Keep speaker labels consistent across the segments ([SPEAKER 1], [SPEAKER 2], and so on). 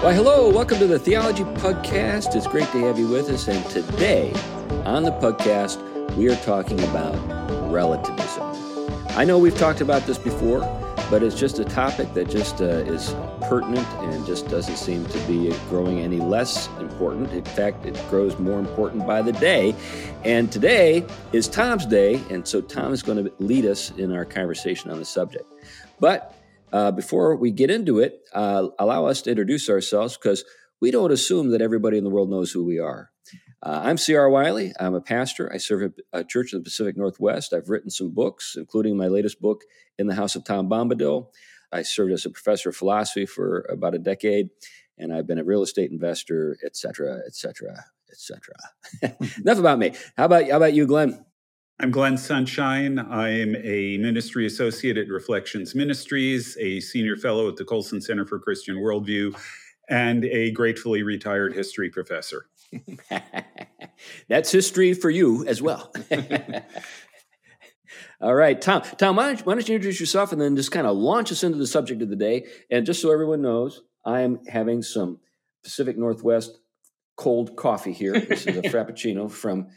[SPEAKER 1] Why, hello, welcome to the Theology Podcast. It's great to have you with us. And today on the podcast, we are talking about relativism. I know we've talked about this before, but it's just a topic that just uh, is pertinent and just doesn't seem to be growing any less important. In fact, it grows more important by the day. And today is Tom's day, and so Tom is going to lead us in our conversation on the subject. But uh, before we get into it, uh, allow us to introduce ourselves because we don't assume that everybody in the world knows who we are. Uh, I'm C.R. Wiley. I'm a pastor. I serve a, a, church in the Pacific Northwest. I've written some books, including my latest book, In the House of Tom Bombadil. I served as a professor of philosophy for about a decade, and I've been a real estate investor, et cetera, et cetera, et cetera. Enough about me. How about, how about you, Glenn?
[SPEAKER 2] I'm Glenn Sunshine. I'm a ministry associate at Reflections Ministries, a senior fellow at the Colson Center for Christian Worldview, and a gratefully retired history professor.
[SPEAKER 1] That's history for you as well. All right, Tom. Tom, why don't, you, why don't you introduce yourself and then just kind of launch us into the subject of the day? And just so everyone knows, I am having some Pacific Northwest cold coffee here. This is a Frappuccino from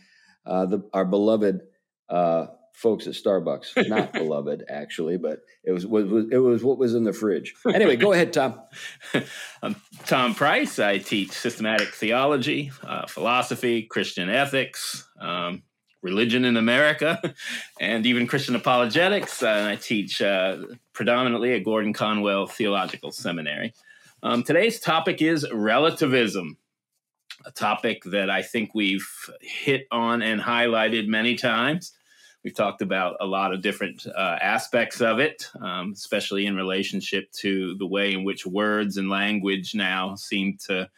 [SPEAKER 1] uh, the, our beloved uh, folks at Starbucks. Not beloved, actually, but it was, was, it was what was in the fridge. Anyway, go ahead, Tom.
[SPEAKER 3] I'm Tom Price. I teach systematic theology, uh, philosophy, Christian ethics, um, religion in America, and even Christian apologetics. Uh, I teach uh, predominantly at Gordon Conwell Theological Seminary. Um, today's topic is relativism a topic that I think we've hit on and highlighted many times. We've talked about a lot of different uh, aspects of it, um, especially in relationship to the way in which words and language now seem to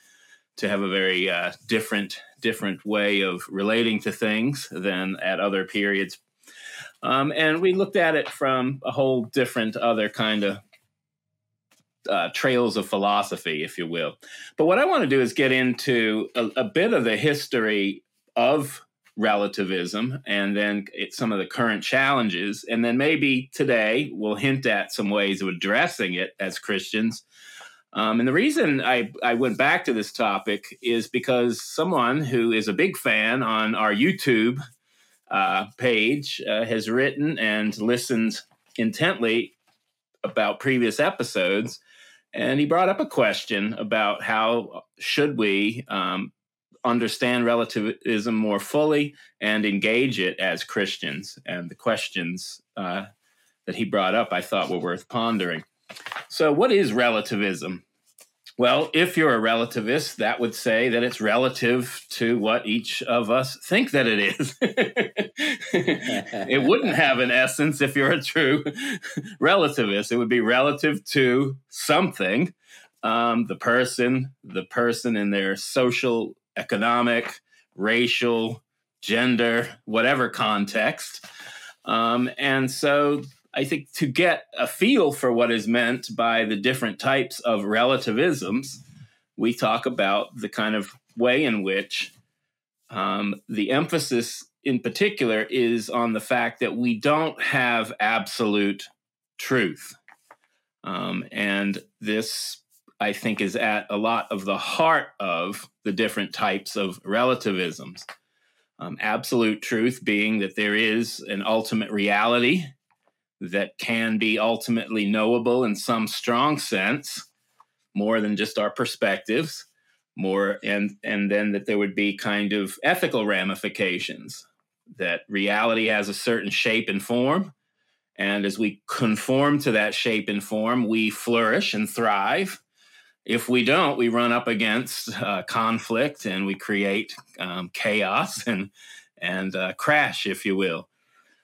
[SPEAKER 3] to have a very uh, different different way of relating to things than at other periods. Um, and we looked at it from a whole different other kind of uh, trails of philosophy, if you will. But what I want to do is get into a, a bit of the history of relativism and then some of the current challenges. And then maybe today we'll hint at some ways of addressing it as Christians. Um, and the reason I, I went back to this topic is because someone who is a big fan on our YouTube uh, page uh, has written and listened intently about previous episodes and he brought up a question about how should we um, understand relativism more fully and engage it as Christians. And the questions uh, that he brought up, I thought were worth pondering. So, what is relativism? Well, if you're a relativist, that would say that it's relative to what each of us think that it is. it wouldn't have an essence if you're a true relativist. It would be relative to something, um, the person, the person in their social, economic, racial, gender, whatever context. Um, and so I think to get a feel for what is meant by the different types of relativisms, we talk about the kind of way in which um, the emphasis in particular is on the fact that we don't have absolute truth. Um, and this, I think, is at a lot of the heart of the different types of relativisms. Um, absolute truth being that there is an ultimate reality that can be ultimately knowable in some strong sense, more than just our perspectives, more and and then that there would be kind of ethical ramifications that reality has a certain shape and form and as we conform to that shape and form we flourish and thrive if we don't we run up against uh, conflict and we create um, chaos and and uh, crash if you will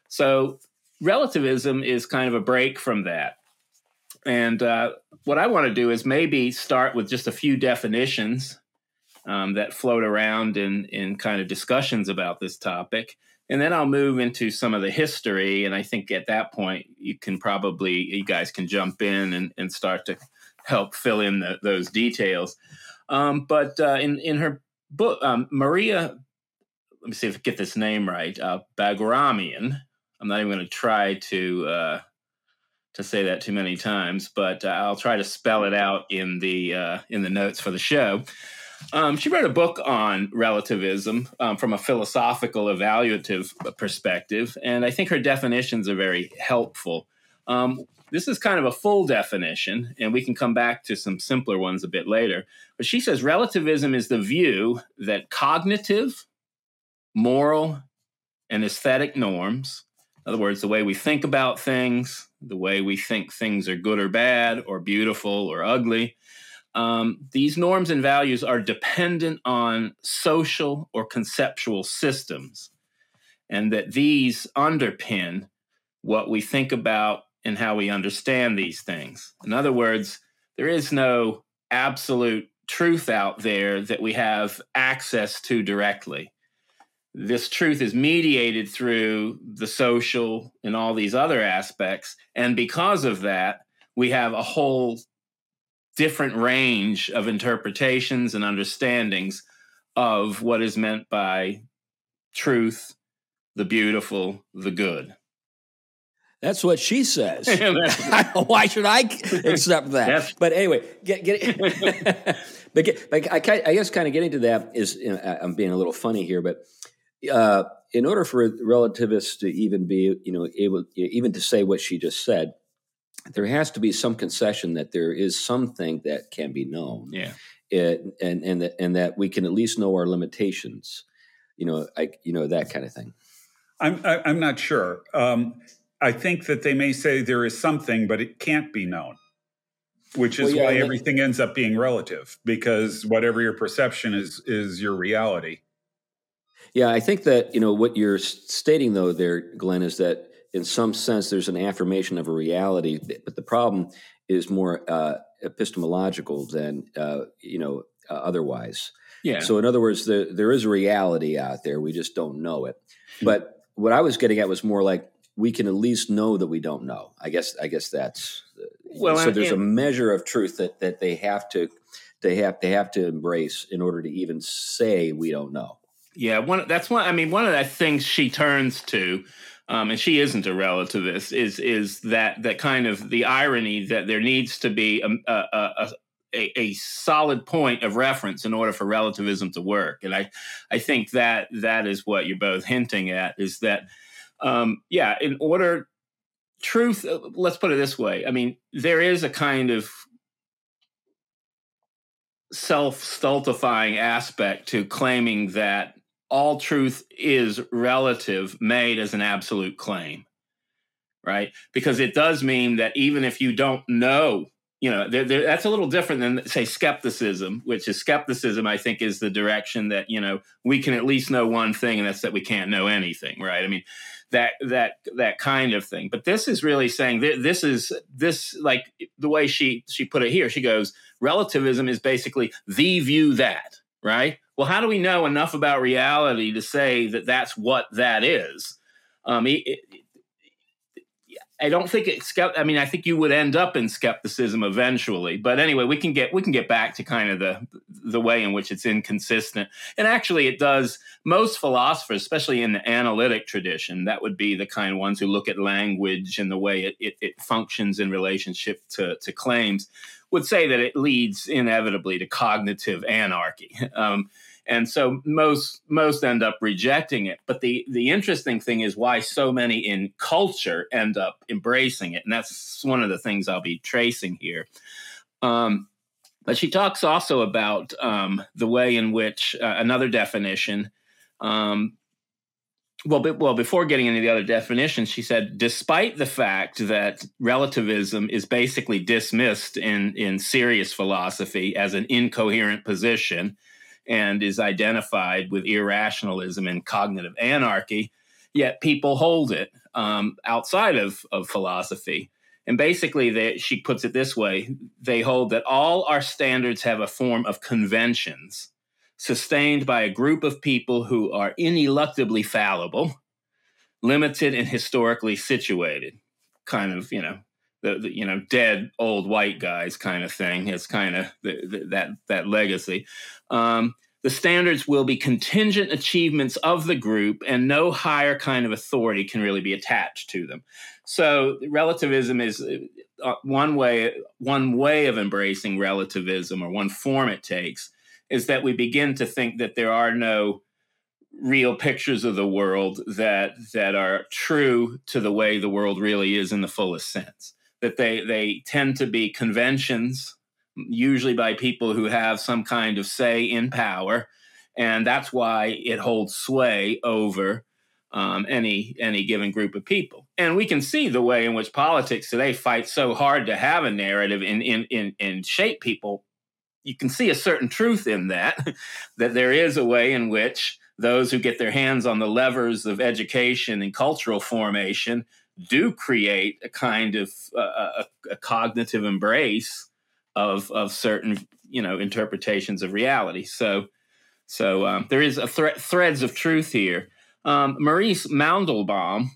[SPEAKER 3] so relativism is kind of a break from that. And uh, what I want to do is maybe start with just a few definitions um, that float around in, in kind of discussions about this topic. And then I'll move into some of the history. And I think at that point, you can probably, you guys can jump in and, and start to help fill in the, those details. Um, but uh, in, in her book, um, Maria, let me see if I get this name right, uh, Baghramian, I'm not even going to try to uh, to say that too many times, but uh, I'll try to spell it out in the uh, in the notes for the show. Um, she wrote a book on relativism um, from a philosophical, evaluative perspective, and I think her definitions are very helpful. Um, this is kind of a full definition, and we can come back to some simpler ones a bit later. But she says relativism is the view that cognitive, moral, and aesthetic norms, in other words, the way we think about things, the way we think things are good or bad, or beautiful or ugly, um, these norms and values are dependent on social or conceptual systems, and that these underpin what we think about and how we understand these things. In other words, there is no absolute truth out there that we have access to directly. This truth is mediated through the social and all these other aspects. And because of that, we have a whole different range of interpretations and understandings of what is meant by truth, the beautiful, the good.
[SPEAKER 1] That's what she says. Why should I accept that? That's, but anyway, get get. but, get, but I, I guess kind of getting to that is you know, I'm being a little funny here, but uh, in order for relativists to even be you know able even to say what she just said, there has to be some concession that there is something that can be known.
[SPEAKER 3] Yeah.
[SPEAKER 1] It, and and that, and that we can at least know our limitations. You know, I you know that kind of thing.
[SPEAKER 2] I'm I, am i am not sure. Um, I think that they may say there is something, but it can't be known, which is well, yeah, why everything ends up being relative because whatever your perception is is your reality.
[SPEAKER 1] Yeah, I think that you know what you're stating though there, Glenn, is that in some sense there's an affirmation of a reality, but the problem is more uh, epistemological than uh, you know uh, otherwise.
[SPEAKER 3] Yeah.
[SPEAKER 1] So in other words, the, there is a reality out there. We just don't know it. Hmm. But what I was getting at was more like we can at least know that we don't know. I guess I guess that's well. So there's a measure of truth that that they have to they have they have to embrace in order to even say we don't know.
[SPEAKER 3] Yeah, one that's one. I mean, one of the things she turns to, um, and she isn't a relativist, is is that that kind of the irony that there needs to be a, a, a, a, solid point of reference in order for relativism to work. And I, I think that that is what you're both hinting at is that um, yeah, in order, truth, uh, let's put it this way. I mean, there is a kind of self stultifying aspect to claiming that all truth is relative, made as an absolute claim, right? Because it does mean that even if you don't know you know they're, they're, that's a little different than say skepticism which is skepticism i think is the direction that you know we can at least know one thing and that's that we can't know anything right i mean that that that kind of thing. But this is really saying that this is this like the way she she put it here she goes relativism is basically the view that right? Well how do we know enough about reality to say that that's what that is? Um, it, I don't think it's. I mean, I think you would end up in skepticism eventually. But anyway, we can get we can get back to kind of the the way in which it's inconsistent. And actually, it does. Most philosophers, especially in the analytic tradition, that would be the kind of ones who look at language and the way it it, it functions in relationship to to claims, would say that it leads inevitably to cognitive anarchy. Um, and so most most end up rejecting it. But the the interesting thing is why so many in culture end up embracing it. And that's one of the things i'll be tracing here. Um, but she talks also about um, the way in which uh, another definition um, well, well, before getting into the other definitions, she said, despite the fact that relativism is basically dismissed in, in serious philosophy as an incoherent position, and is identified with irrationalism and cognitive anarchy, yet people hold it um, outside of, of philosophy. And basically, they, she puts it this way they hold that all our standards have a form of conventions sustained by a group of people who are ineluctably fallible, limited, and historically situated. Kind of, you know, the, the, you know dead old white guys kind of thing. It's kind of the, the, that that legacy. Um, the standards will be contingent achievements of the group, and no higher kind of authority can really be attached to them. So relativism is uh, one way one way of embracing relativism or one form it takes is that we begin to think that there are no real pictures of the world that that are true to the way the world really is in the fullest sense that they they tend to be conventions usually by people who have some kind of say in power and that's why it holds sway over um, any any given group of people. And we can see the way in which politics today fight so hard to have a narrative and in, in, in shape people. You can see a certain truth in that, that there is a way in which those who get their hands on the levers of education and cultural formation do create a kind of uh, a, a, cognitive embrace of of certain you know interpretations of reality. So so um, there is a thre- threads of truth here. Um, Maurice Mandelbaum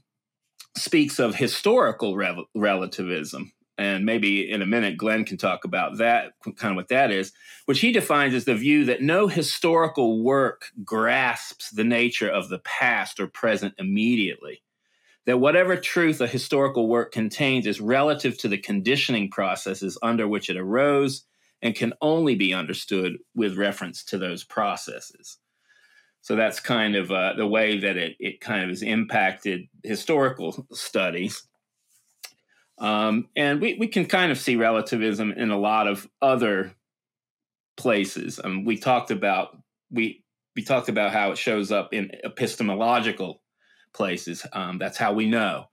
[SPEAKER 3] speaks of historical re- relativism, and maybe in a minute Glenn can talk about that, kind of what that is, which he defines as the view that no historical work grasps the nature of the past or present immediately. That whatever truth a historical work contains is relative to the conditioning processes under which it arose and can only be understood with reference to those processes. So that's kind of uh, the way that it, it kind of has impacted historical studies. Um, and we, we can kind of see relativism in a lot of other places. Um, we talked about we we talked about how it shows up in epistemological places. Um, that's how we know.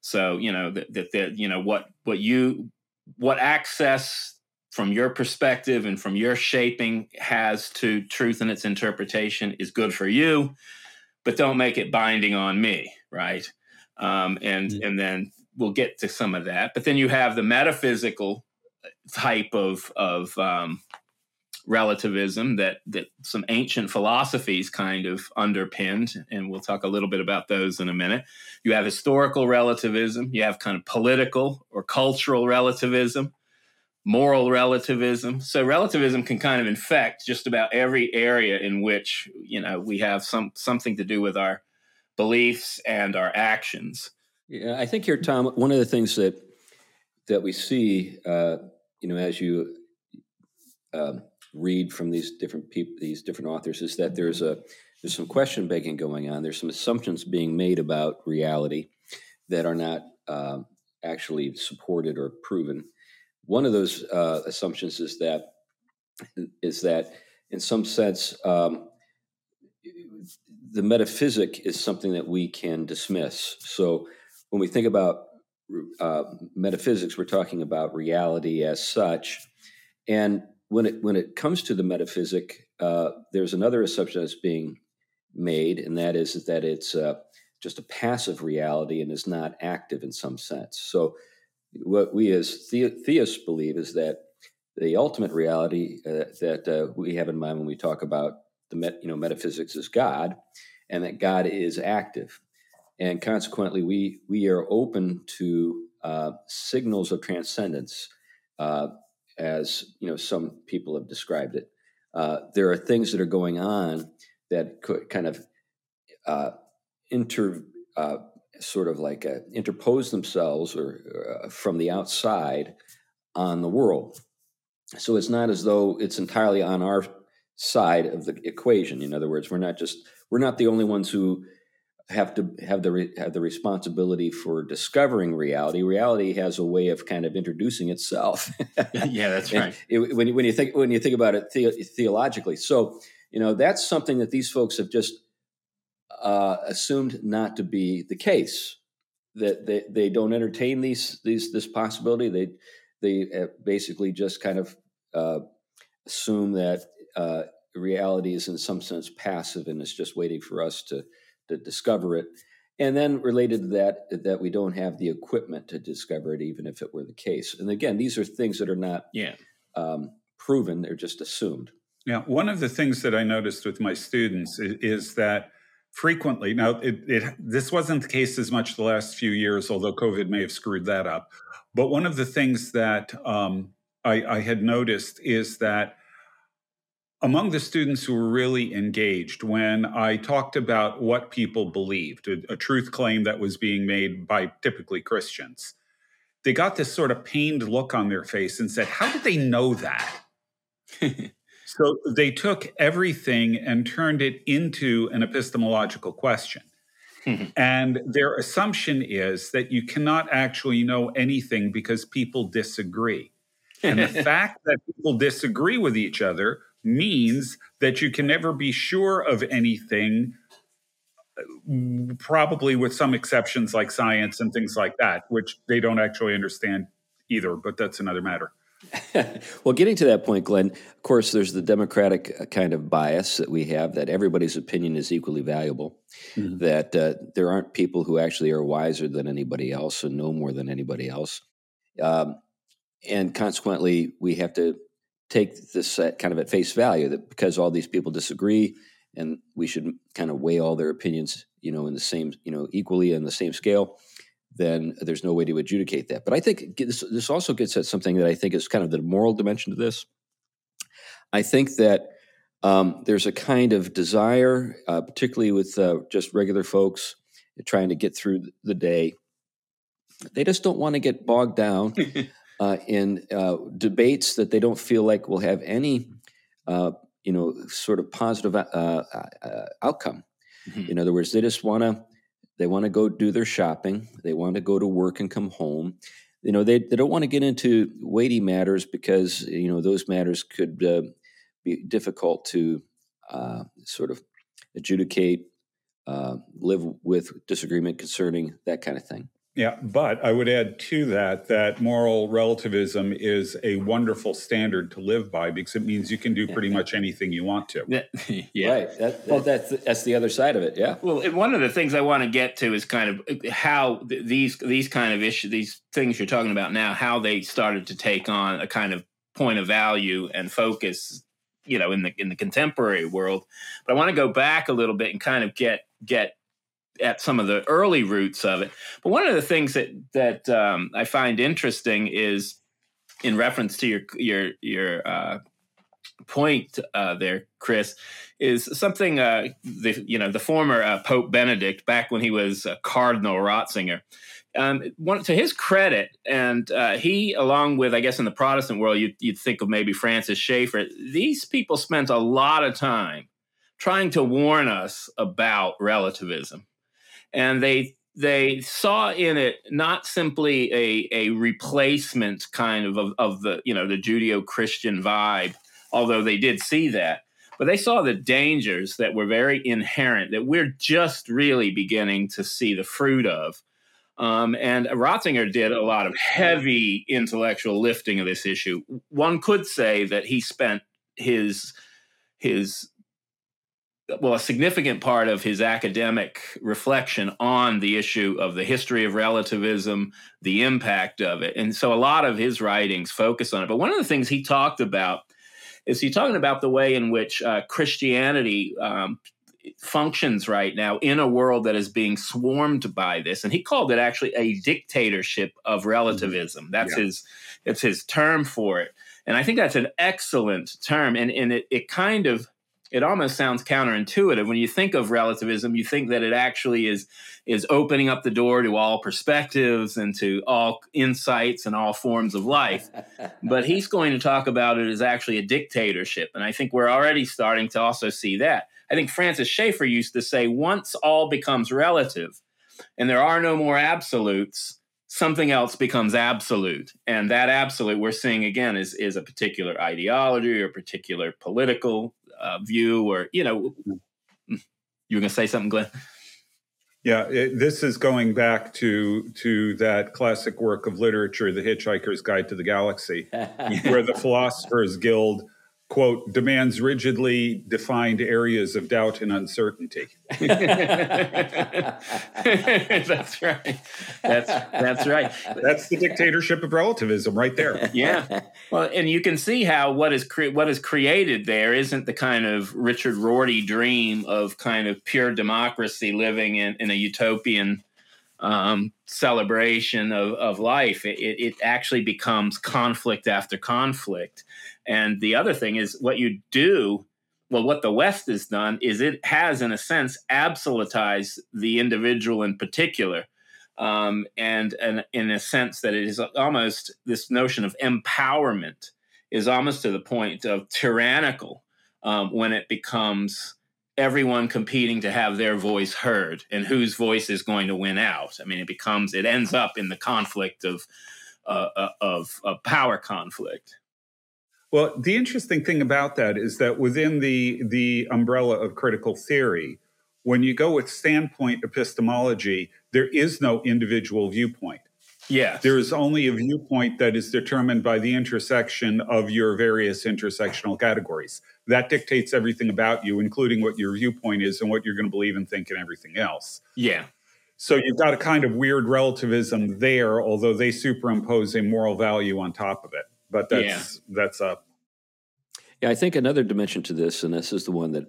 [SPEAKER 3] So you know that, that that you know what what you what access from your perspective and from your shaping has to truth and its interpretation is good for you, but don't make it binding on me, right? Um, and mm-hmm. and then we'll get to some of that. But then you have the metaphysical type of of um, relativism that that some ancient philosophies kind of underpinned, and we'll talk a little bit about those in a minute. You have historical relativism. You have kind of political or cultural relativism moral relativism. So relativism can kind of infect just about every area in which you know we have some something to do with our beliefs and our actions.
[SPEAKER 1] Yeah, I think here, Tom, one of the things that that we see, uh, you know, as you um, read from these different people, these different authors, is that there's a there's some question begging going on. There's some assumptions being made about reality that are not um, actually supported or proven. One of those uh, assumptions is that is that in some sense um, the metaphysic is something that we can dismiss. So when we think about uh, metaphysics, we're talking about reality as such, and when it when it comes to the metaphysic, uh, there's another assumption that's being made, and that is that it's uh, just a passive reality and is not active in some sense. So what we as the- theists believe is that the ultimate reality uh, that uh, we have in mind when we talk about the met, you know metaphysics is God, and that God is active, and consequently we we are open to uh, signals of transcendence, uh, as you know some people have described it. Uh, there are things that are going on that could kind of uh, inter sort of like uh, interpose themselves or uh, from the outside on the world. So it's not as though it's entirely on our side of the equation. In other words, we're not just we're not the only ones who have to have the re, have the responsibility for discovering reality. Reality has a way of kind of introducing itself.
[SPEAKER 3] yeah, that's right.
[SPEAKER 1] It, when, when you think when you think about it the, theologically, so you know that's something that these folks have just uh, assumed not to be the case. That they, they don't entertain these these this possibility. They they uh, basically just kind of uh, assume that uh, reality is in some sense passive and it's just waiting for us to to discover it. And then related to that, that we don't have the equipment to discover it, even if it were the case. And again, these are things that are not
[SPEAKER 3] yeah.
[SPEAKER 1] um, proven; they're just assumed.
[SPEAKER 2] Yeah, one of the things that I noticed with my students is, is that frequently. Now, it, it, this wasn't the case as much the last few years, although COVID may have screwed that up. But one of the things that um, I, I had noticed is that among the students who were really engaged when I talked about what people believed, a, a, truth claim that was being made by typically Christians. They got this sort of pained look on their face and said, How did they know that? so they took everything and turned it into an epistemological question. and their assumption is that you cannot actually know anything because people disagree. And the fact that people disagree with each other means that you can never be sure of anything, probably with some exceptions like science and things like that, which they don't actually understand either, but that's another matter.
[SPEAKER 1] well, getting to that point, Glenn, of course, there's the democratic uh, kind of bias that we have that everybody's opinion is equally valuable, mm-hmm. that uh, there aren't people who actually are wiser than anybody else and know more than anybody else. Um, and consequently, we have to take this at kind of at face value that because all these people disagree and we should kind of weigh all their opinions you know in the same you know equally in the same scale then there's no way to adjudicate that. But i think this, this also gets at something that i think is kind of the moral dimension to this. I think that um, there's a kind of desire uh, particularly with uh, just regular folks trying to get through the day. They just don't want to get bogged down uh, in uh, debates that they don't feel like will have any, uh, you know, sort of positive uh, uh, outcome. Mm-hmm. In other words, they just want to they want to go do their shopping. They want to go to work and come home. You know, they, they don't want to get into weighty matters because you know those matters could uh, be difficult to sort of adjudicate, live with disagreement concerning that kind of thing.
[SPEAKER 2] Yeah, but I would add to that that moral relativism is a wonderful standard to live by because it means you can do pretty much anything you want to.
[SPEAKER 1] yeah, right. That, that, that's that's the other side of it. Yeah.
[SPEAKER 3] Well, one of the things I want to get to is kind of uh, how these these kind of issues, these things you're talking about now, how they started to take on a kind of point of value and focus, you know, in the in the contemporary world. But I want to go back a little bit and kind of get get at some of the early roots of it. But one of the things that that um, I find interesting is in reference to your your your uh, point uh, there, Chris, is something uh, the you know the former uh, Pope Benedict back when he was Cardinal Ratzinger. Um, one, to his credit, and uh, he, along with, I guess, in the Protestant world, you'd, you'd think of maybe Francis Schaeffer. These people spent a lot of time trying to warn us about relativism and they they saw in it not simply a, a replacement kind of, of, of the you know the judeo-christian vibe although they did see that but they saw the dangers that were very inherent that we're just really beginning to see the fruit of um, and Ratzinger did a lot of heavy intellectual lifting of this issue. One could say that he spent his his well, a significant part of his academic reflection on the issue of the history of relativism, the impact of it. And so a lot of his writings focus on it. But one of the things he talked about is he talking about the way in which uh, Christianity um, functions right now in a world that is being swarmed by this. And he called it actually a dictatorship of relativism. Mm-hmm. That's yeah. his, it's his term for it. And I think that's an excellent term. And, and it, it kind of, it almost sounds counterintuitive. When you think of relativism you think that it actually is is opening up the door to all perspectives and to all insights and all forms of life. But he's going to talk about it as actually a dictatorship and i think we're already starting to also see that. I think francis schaeffer used to say once all becomes relative and there are no more absolutes something else becomes absolute. And that absolute we're seeing again is is a particular ideology or a particular political uh, view or you know you were going to say something glenn?
[SPEAKER 2] Yeah it, this is going back to to that classic work of literature the hitchhiker's guide to the galaxy where the philosophers guild quote demands rigidly defined areas of doubt and uncertainty.
[SPEAKER 3] That's right. That's that's right.
[SPEAKER 2] That's the dictatorship of relativism right there.
[SPEAKER 3] Yeah. Well and you can see how what is cre- what is created there isn't the kind of richard rorty dream of kind of pure democracy living in, in a utopian um, celebration of, of life. It, it actually becomes conflict after conflict. And the other thing is what you do, well, what the West has done is it has, in a sense, absolutized the individual in particular. Um, and, and in a sense that it is almost this notion of empowerment is almost to the point of tyrannical um, when it becomes everyone competing to have their voice heard and whose voice is going to win out. I mean, it becomes it ends up in the conflict of uh, uh of, of power conflict.
[SPEAKER 2] Well, the interesting thing about that is that within the the umbrella of critical theory, when you go with standpoint epistemology, there is no individual viewpoint.
[SPEAKER 3] Yes.
[SPEAKER 2] There is only a viewpoint that is determined by the intersection of your various intersectional categories. That dictates everything about you, including what your viewpoint is and what you're going to believe and think and everything else.
[SPEAKER 3] Yeah.
[SPEAKER 2] So you've got a kind of weird relativism there, although they superimpose a moral value on top of it. But that's yeah. that's a
[SPEAKER 1] yeah. I think another dimension to this, and this is the one that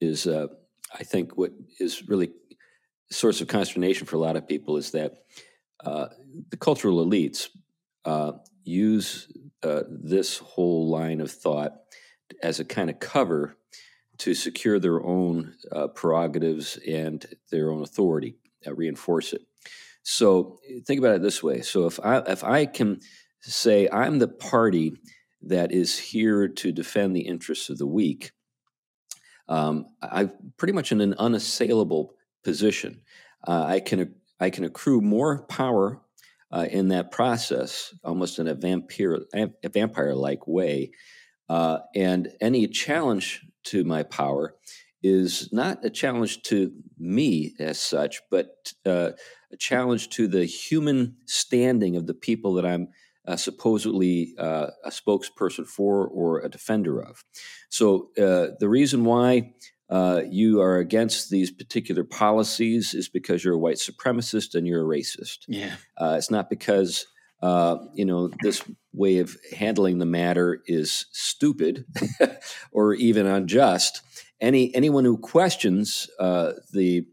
[SPEAKER 1] is, uh, I think, what is really source of consternation for a lot of people is that uh, the cultural elites uh, use uh, this whole line of thought as a kind of cover to secure their own uh, prerogatives and their own authority, uh, reinforce it. So think about it this way: so if I if I can say I'm the party that is here to defend the interests of the weak, um, I'm pretty much in an unassailable position. Uh, I can I can accrue more power uh, in that process, almost in a vampire a vampire like way. Uh, and any challenge to my power is not a challenge to me as such, but uh, a challenge to the human standing of the people that I'm uh, supposedly uh, a spokesperson for or a defender of. So uh, the reason why uh, you are against these particular policies is because you're a white supremacist and you're a racist.
[SPEAKER 3] Yeah,
[SPEAKER 1] uh, it's not because uh, you know this way of handling the matter is stupid or even unjust. Any anyone who questions uh, the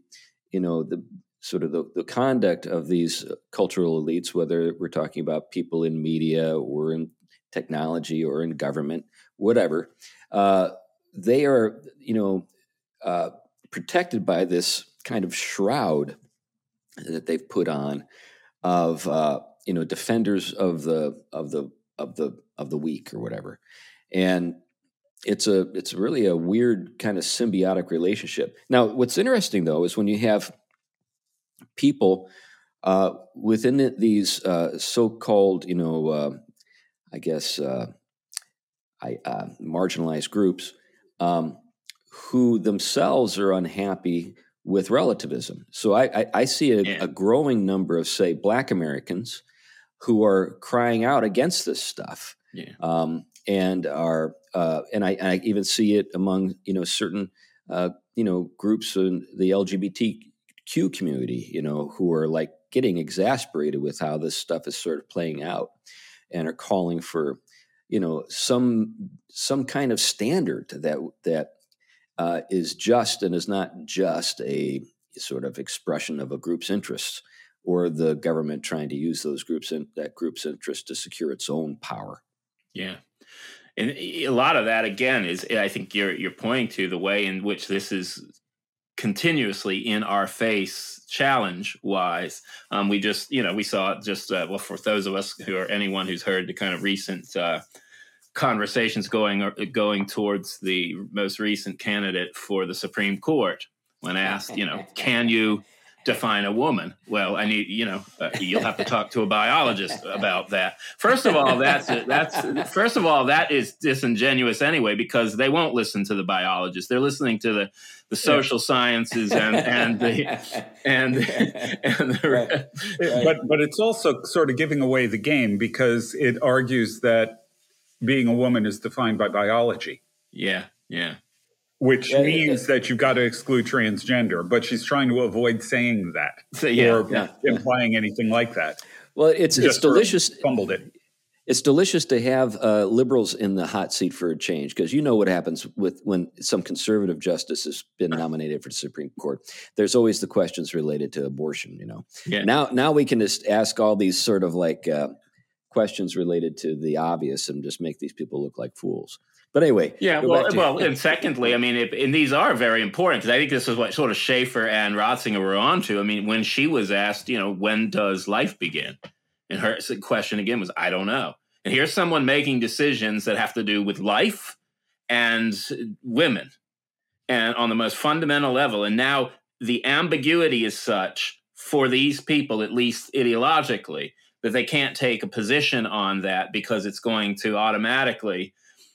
[SPEAKER 1] you know the sort of the, the conduct of these cultural elites, whether we're talking about people in media or in technology or in government, whatever, uh, they are you know uh, protected by this kind of shroud that they've put on of uh, you know defenders of the of the of the of the weak or whatever, and it's a it's really a weird kind of symbiotic relationship. Now, what's interesting though is when you have people uh, within the, these uh, so-called you know uh, I guess uh, I, marginalized groups. Um, who themselves are unhappy with relativism. So I, I, I see a, yeah. a, growing number of, say, Black Americans who are crying out against this stuff,
[SPEAKER 3] yeah.
[SPEAKER 1] um, and are uh, and I, I, even see it among you know certain uh, you know groups in the LGBTQ community, you know, who are like getting exasperated with how this stuff is sort of playing out, and are calling for you know some some kind of standard that that uh, is just and is not just a sort of expression of a group's interests or the government trying to use those groups in that group's interest to secure its own power.
[SPEAKER 3] Yeah. And a lot of that again is I think you're you're pointing to the way in which this is continuously in our face challenge wise um, we just you know we saw it just uh, well for those of us who are anyone who's heard the kind of recent uh, conversations going going towards the most recent candidate for the Supreme Court when asked, you know, can you define a woman? Well, I need, you know, uh, you'll have to talk to a biologist about that. First of all, that's that's first of all that is disingenuous anyway because they won't listen to the biologist. They're listening to the the social sciences and and the and and the,
[SPEAKER 2] right. but but it's also sort of giving away the game because it argues that being a woman is defined by biology.
[SPEAKER 3] Yeah, yeah.
[SPEAKER 2] Which yeah, means yeah. that you've got to exclude transgender, but she's trying to avoid saying that
[SPEAKER 3] so, yeah,
[SPEAKER 2] or implying anything like that.
[SPEAKER 1] Well, it's
[SPEAKER 2] Just
[SPEAKER 1] it's delicious.
[SPEAKER 2] Fumbled it.
[SPEAKER 1] it's delicious to have uh, liberals in the hot seat for a change because you know what happens with when some conservative justice has been nominated for the Supreme Court. There's always the questions related to abortion. You know, yeah. now now we can just ask all these sort of like uh, questions related to the obvious and just make these people look like fools. But anyway,
[SPEAKER 3] yeah. Well, to, well, and secondly, I mean, if, and these are very important because I think this is what sort of Schaeffer and Ratzinger were onto. I mean, when she was asked, you know, when does life begin? And her question again was, I don't know. And here's someone making decisions that have to do with life and women and on the most fundamental level. And now the ambiguity is such for these people, at least ideologically, that they can't take a position on that because it's going to automatically,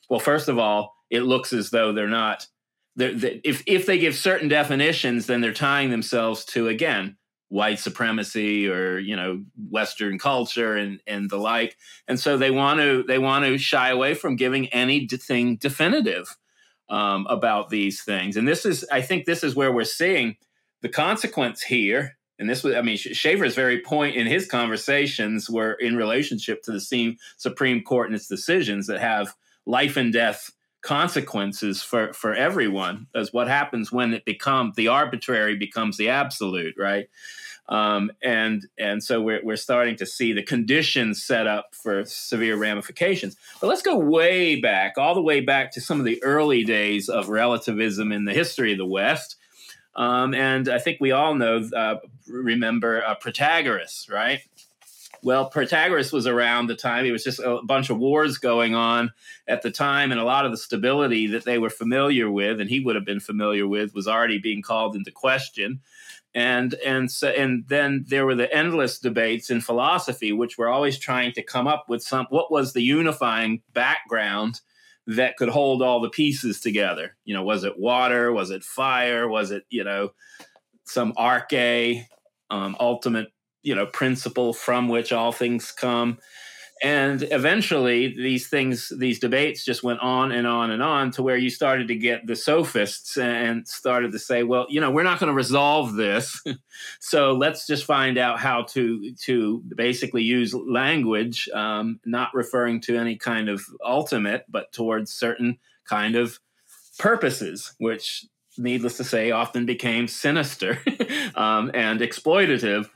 [SPEAKER 3] well, first of all, it looks as though they're not. They're, they, if if they give certain definitions, then they're tying themselves to again white supremacy or you know western culture and and the like and so they want to they want to shy away from giving anything definitive um, about these things and this is i think this is where we're seeing the consequence here and this was i mean Schaeffer's very point in his conversations were in relationship to the same supreme court and its decisions that have life and death consequences for for everyone as what happens when it becomes the arbitrary becomes the absolute right? Um, and and so we're, we're starting to see the conditions set up for severe ramifications. But let's go way back all the way back to some of the early days of relativism in the history of the west. Um, and i think we all know uh, remember uh, protagoras right well, Protagoras was around the time. It was just a bunch of wars going on at the time, and a lot of the stability that they were familiar with, and he would have been familiar with, was already being called into question. And and so and then there were the endless debates in philosophy, which were always trying to come up with some what was the unifying background that could hold all the pieces together. You know, was it water? Was it fire? Was it you know some arche, um, ultimate you know principle from which all things come. And eventually these things these debates just went on and on and on to where you started to get the sophists and started to say well you know we're not going to resolve this. So let's just find out how to to basically use language um, not referring to any kind of ultimate but towards certain kind of purposes which needless to say often became sinister um, and exploitative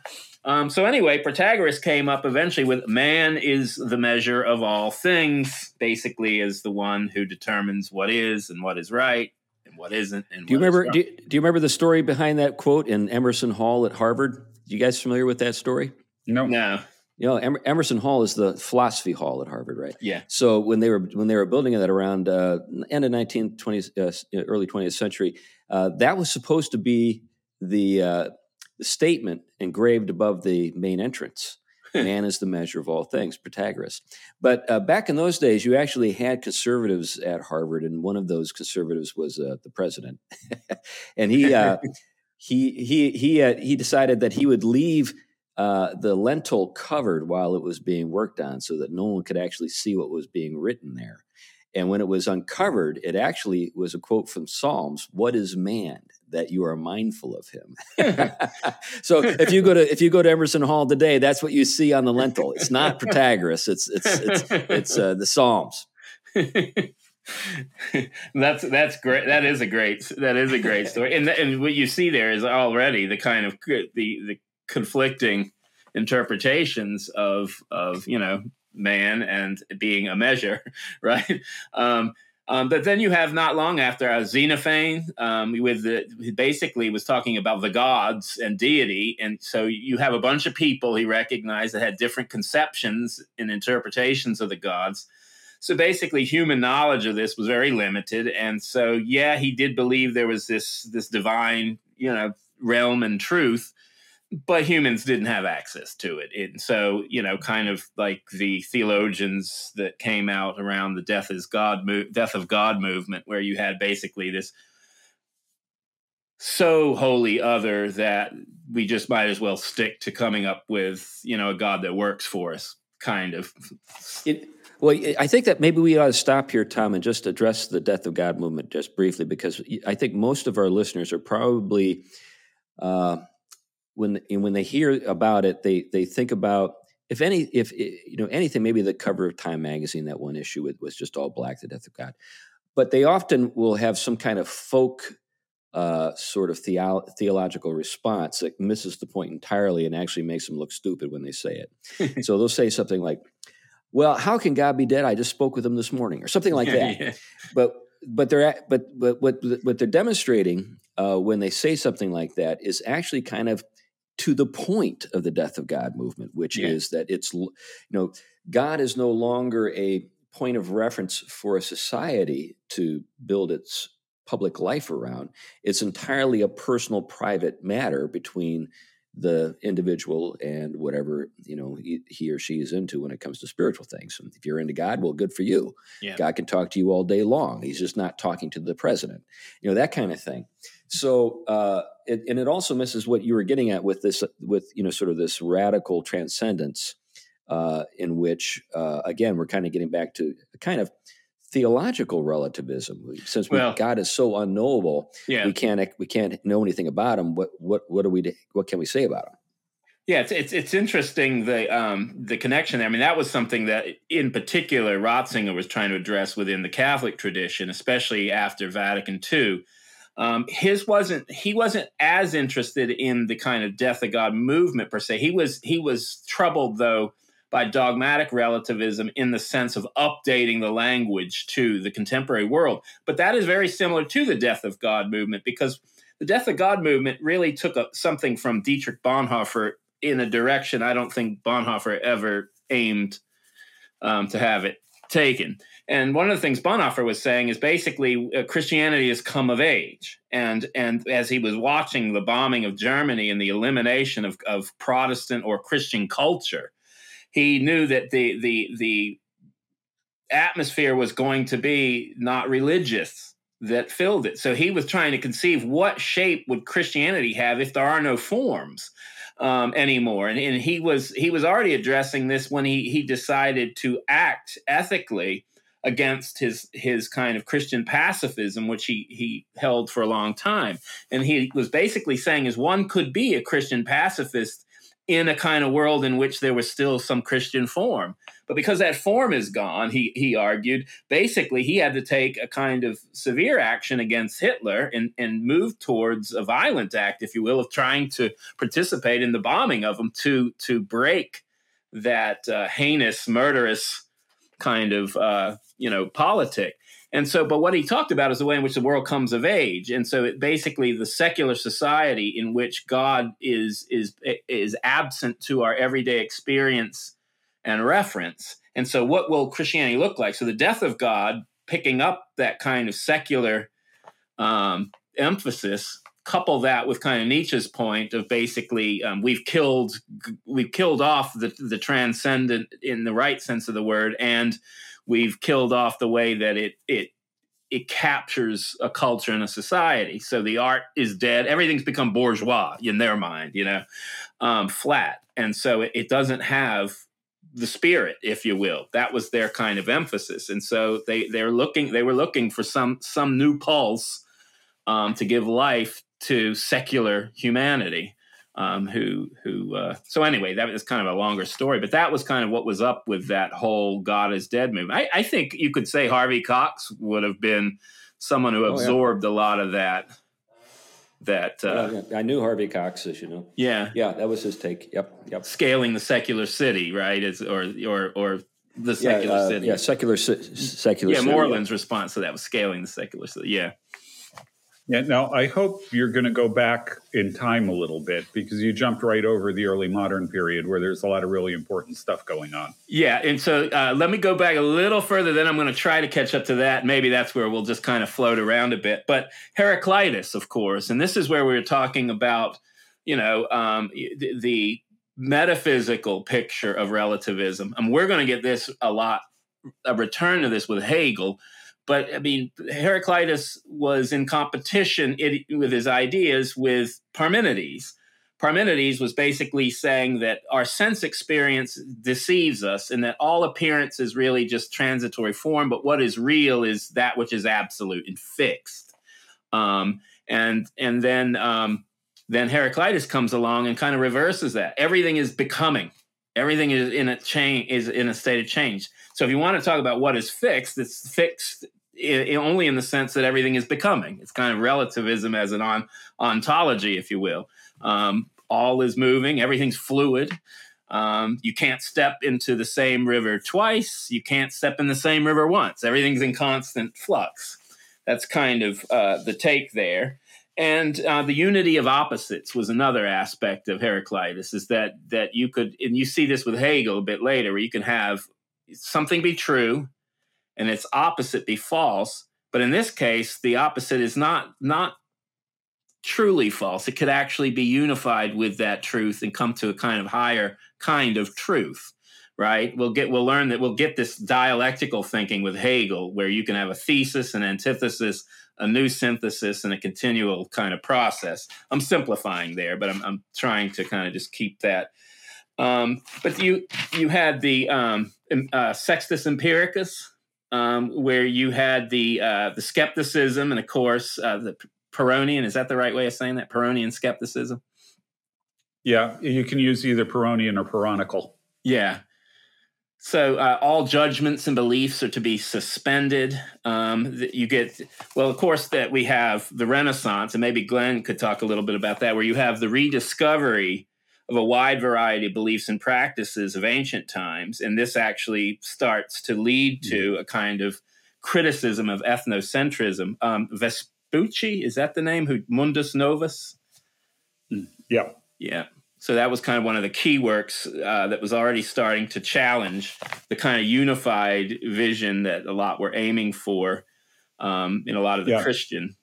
[SPEAKER 3] um, so anyway, Protagoras came up eventually with man is the measure of all things, basically as the one who determines what is and what is right and what isn't. And
[SPEAKER 1] do you remember? Do you, do you, remember the story behind that quote in Emerson Hall at Harvard? You guys familiar with that story?
[SPEAKER 3] No, no.
[SPEAKER 1] You know, Emerson Hall is the philosophy hall at Harvard, right?
[SPEAKER 3] Yeah.
[SPEAKER 1] So when they were when they were building that around uh, end of 19th, 20th, uh, early 20th century, uh, that was supposed to be the uh, the statement engraved above the main entrance man is the measure of all things protagoras but uh, back in those days you actually had conservatives at harvard and one of those conservatives was uh, the president. And he uh, he he he uh, he decided that he would leave uh, the lintel covered while it was being worked on so that no one could actually see what was being written there. And when it was uncovered it actually was a quote from psalms what is man that you are mindful of him. so if you go to if you go to Emerson Hall today, that's what you see on the lintel. It's not Protagoras. It's it's it's it's uh, the Psalms.
[SPEAKER 3] that's that's great. That is a great that is a great story. And and what you see there is already the kind of the the conflicting interpretations of of you know man and being a measure, right? Um, um, but then you have not long after uh, Xenophon, um, with the basically was talking about the gods and deity, and so you have a bunch of people he recognized that had different conceptions and interpretations of the gods. So basically, human knowledge of this was very limited, and so yeah, he did believe there was this this divine, you know, realm and truth, but humans didn't have access to it. And so, you know, kind of like the theologians that came out around the death is God mo- death of God movement, where you had basically this so wholly other that we just might as well stick to coming up with, you know, a God that works for us, kind of.
[SPEAKER 1] It, well, I think that maybe we ought to stop here, Tom, and just address the death of God movement just briefly, because I think most of our listeners are probably. Uh, when when they hear about it, they they think about if any, if you know anything, maybe the cover of Time magazine, that one issue it was just all black, the death of God. But they often will have some kind of folk uh, sort of theo- theological response that misses the point entirely and actually makes them look stupid when they say it. so they'll say something like, "Well, how can God be dead? I just spoke with him this morning," or something like that. yeah. But but they're but but what what they're demonstrating uh, when they say something like that is actually kind of to the point of the death of God movement, which yeah. is that it's you know God is no longer a point of reference for a society to build its public life around. It's entirely a personal, private matter between the individual and whatever you know he, he, or she is into when it comes to spiritual things. And if you're into God, well, good for you. Yeah. God can talk to you all day long. He's just not talking to the president, you know that kind of thing. So, uh, it, and it also misses what you were getting at with this, with you know, sort of this radical transcendence, uh, in which, uh, again, we're kind of getting back to kind of theological relativism. Since we, well, God is so unknowable, yeah. we can't we can't know anything about him. What what what do we what can we say about him?
[SPEAKER 3] Yeah, it's it's, it's interesting the um, the connection. There. I mean, that was something that, in particular, Ratzinger was trying to address within the Catholic tradition, especially after Vatican II. Um, his wasn't he wasn't as interested in the kind of death of God movement per se. He was he was troubled though by dogmatic relativism in the sense of updating the language to the contemporary world. But that is very similar to the death of God movement because the death of God movement really took a, something from Dietrich Bonhoeffer in a direction I don't think Bonhoeffer ever aimed um, to have it taken. And one of the things Bonhoeffer was saying is basically uh, Christianity has come of age. And, and as he was watching the bombing of Germany and the elimination of, of Protestant or Christian culture, he knew that the the the atmosphere was going to be not religious that filled it. So he was trying to conceive what shape would Christianity have if there are no forms um, anymore. And, and he was he was already addressing this when he he decided to act ethically against his his kind of Christian pacifism, which he he held for a long time. And he was basically saying is one could be a Christian pacifist in a kind of world in which there was still some Christian form. But because that form is gone, he, he argued, basically he had to take a kind of severe action against Hitler and, and move towards a violent act, if you will, of trying to participate in the bombing of them to, to break that uh, heinous, murderous kind of, uh, you know, politic. And so, but what he talked about is the way in which the world comes of age. And so, it basically, the secular society in which God is is is absent to our everyday experience and reference. And so, what will Christianity look like? So, the death of God, picking up that kind of secular um, emphasis, couple that with kind of Nietzsche's point of basically um, we've killed we've killed off the the transcendent in the right sense of the word and we've killed off the way that it it it captures a culture and a society. So the art is dead. Everything's become bourgeois in their mind, you know, um, flat, and so it, it doesn't have the spirit, if you will. That was their kind of emphasis, and so they they're looking they were looking for some some new pulse um, to give life to secular humanity um, who who uh, so anyway that was kind of a longer story but that was kind of what was up with that whole god is dead movement. I, I think you could say harvey cox would have been someone who absorbed oh, yeah. a lot of that that uh,
[SPEAKER 1] yeah, i knew harvey cox as you know.
[SPEAKER 3] Yeah.
[SPEAKER 1] Yeah that was his take. Yep yep.
[SPEAKER 3] Scaling the secular city right It's, or or or the secular
[SPEAKER 1] yeah, uh,
[SPEAKER 3] city.
[SPEAKER 1] yeah secular secular
[SPEAKER 3] yeah
[SPEAKER 1] city,
[SPEAKER 3] moreland's response to that was scaling the secular city yeah
[SPEAKER 2] yeah, now I hope you're going to go back in time a little bit because you jumped right over the early modern period where there's a lot of really important stuff going on.
[SPEAKER 3] Yeah, and so uh, let me go back a little further, then I'm going to try to catch up to that. Maybe that's where we'll just kind of float around a bit. But Heraclitus, of course, and this is where we were talking about, you know, um, the, the metaphysical picture of relativism. And we're going to get this a lot, a return to this with Hegel but I mean, Heraclitus was in competition with his ideas with Parmenides. Parmenides was basically saying that our sense experience deceives us and that all appearance is really just transitory form, but what is real is that which is absolute and fixed. Um, and and then um, then Heraclitus comes along and kind of reverses that. Everything is becoming. Everything is in a change is in a state of change. So if you want to talk about what is fixed, it's fixed in, only in the sense that everything is becoming. It's kind of relativism as an on, ontology, if you will. Um, all is moving, everything's fluid. Um, you can't step into the same river twice. You can't step in the same river once. Everything's in constant flux. That's kind of uh, the take there. And uh, the unity of opposites was another aspect of Heraclitus. Is that that you could, and you see this with Hegel a bit later, where you can have something be true and its opposite be false. But in this case, the opposite is not not truly false. It could actually be unified with that truth and come to a kind of higher kind of truth. Right? We'll get we'll learn that we'll get this dialectical thinking with Hegel, where you can have a thesis, an antithesis, a new synthesis, and a continual kind of process. I'm simplifying there, but I'm, I'm trying to kind of just keep that. Um, but you you had the um, uh, Sextus Empiricus, um, where you had the uh, the skepticism and of course uh, the Pyrrhonian is that the right way of saying that? Pyrrhonian skepticism.
[SPEAKER 2] Yeah, you can use either Pyrrhonian or Pyrrhonical.
[SPEAKER 3] Yeah. So uh, all judgments and beliefs are to be suspended. Um, you get well, of course, that we have the Renaissance, and maybe Glenn could talk a little bit about that, where you have the rediscovery of a wide variety of beliefs and practices of ancient times. And this actually starts to lead to a kind of criticism of ethnocentrism. Um, Vespucci, is that the name? Who Mundus Novus?
[SPEAKER 2] Yeah.
[SPEAKER 3] Yeah. So that was kind of one of the key works uh, that was already starting to challenge the kind of unified vision that a lot were aiming for um, in a lot of the yeah. Christian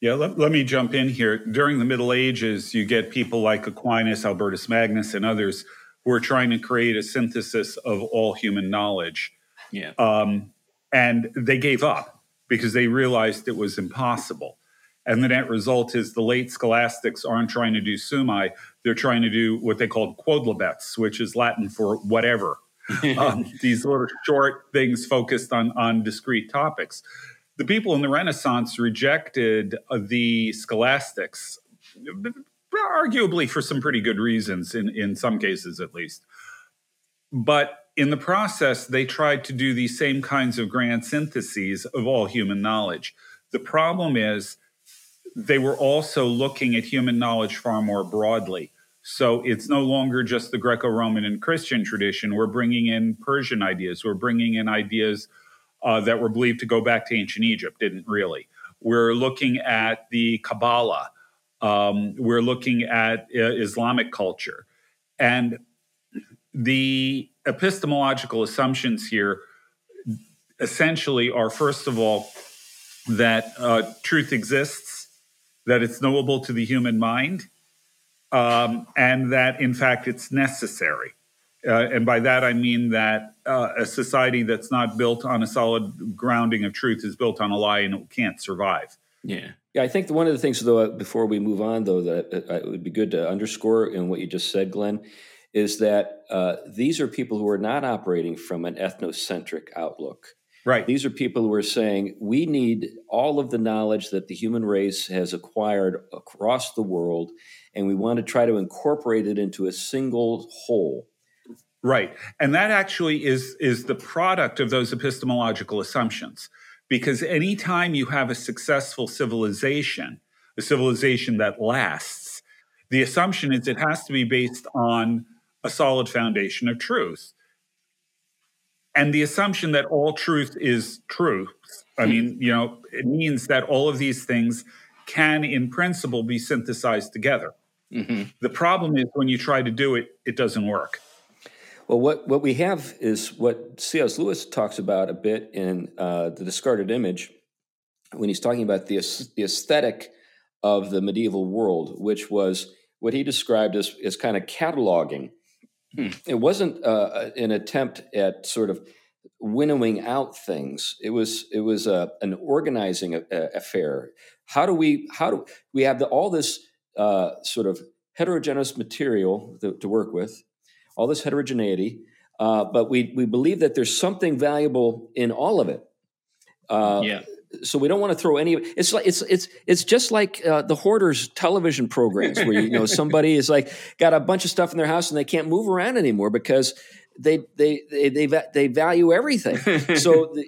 [SPEAKER 2] yeah, let, let me jump in here. During the Middle Ages, you get people like Aquinas, Albertus Magnus, and others who are trying to create a synthesis of all human knowledge.
[SPEAKER 3] Yeah.
[SPEAKER 2] Um, and they gave up because they realized it was impossible. And the net result is the late scholastics aren't trying to do summae, they're trying to do what they called quodlibets, which is Latin for whatever. um, these little short things focused on, on discrete topics the people in the Renaissance rejected uh, the scholastics, arguably for some pretty good reasons, in, in some cases at least. But in the process, they tried to do these same kinds of grand syntheses of all human knowledge. The problem is they were also looking at human knowledge far more broadly. So it's no longer just the Greco Roman and Christian tradition. We're bringing in Persian ideas, we're bringing in ideas uh, that were believed to go back to ancient Egypt, didn't really. We're looking at the Kabbalah. Um, we're looking at uh, Islamic culture. And the epistemological assumptions here essentially are, first of all, that uh, truth exists, that it's knowable to the human mind, um, and that, in fact, it's necessary. Uh, and by that I mean that uh, a society that's not built on a solid grounding of truth is built on a lie and it can't survive.
[SPEAKER 3] Yeah.
[SPEAKER 1] Yeah, I think one of the things, though, before we move on, though, that uh, it would be good to underscore in what you just said, Glenn, is that uh, these are people who are not operating from an ethnocentric outlook.
[SPEAKER 2] Right.
[SPEAKER 1] These are people who are saying we need all of the knowledge that the human race has acquired across the world, and we want to try to incorporate it into a single whole
[SPEAKER 2] Right. And that actually is is the product of those epistemological assumptions. Because anytime you have a successful civilization, a civilization that lasts, the assumption is it has to be based on a solid foundation of truth. And the assumption that all truth is truth, I mean, you know, it means that all of these things can, in principle, be synthesized together. Mm-hmm. The problem is when you try to do it, it doesn't work.
[SPEAKER 1] Well, what, what we have is what C.S. Lewis talks about a bit in uh, The Discarded Image when he's talking about the, the aesthetic of the medieval world, which was what he described as, as kind of cataloging. Hmm. It wasn't uh, an attempt at sort of winnowing out things. It was it was a, uh, an organizing a, a affair. How do we how do we have the, all this uh, sort of heterogeneous material to, to work with? All this heterogeneity, uh, but we we believe that there's something valuable in all of it.
[SPEAKER 3] Uh, yeah.
[SPEAKER 1] so we don't want to throw any. It's like it's it's it's just like uh, the hoarders television programs where you know somebody is like got a bunch of stuff in their house and they can't move around anymore because they they they they, they value everything. so the,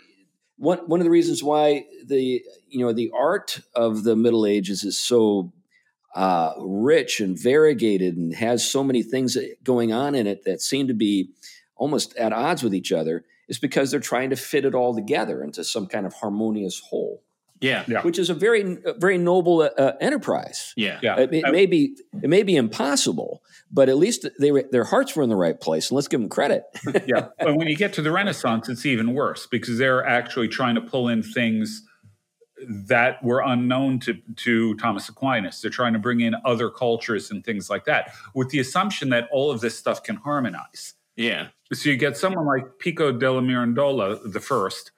[SPEAKER 1] one one of the reasons why the you know the art of the Middle Ages is so uh, rich and variegated and has so many things going on in it that seem to be almost at odds with each other is because they're trying to fit it all together into some kind of harmonious whole.
[SPEAKER 3] Yeah, yeah.
[SPEAKER 1] which is a very, very noble uh, enterprise.
[SPEAKER 3] Yeah,
[SPEAKER 1] yeah. It, it may be, it may be impossible, but at least they were, their hearts were in the right place, and let's give them credit.
[SPEAKER 2] yeah, but when you get to the Renaissance, it's even worse because they're actually trying to pull in things that were unknown to, to Thomas Aquinas. They're trying to bring in other cultures and things like that, with the assumption that all of this stuff can harmonize.
[SPEAKER 3] Yeah.
[SPEAKER 2] So you get someone like Pico della Mirandola the first,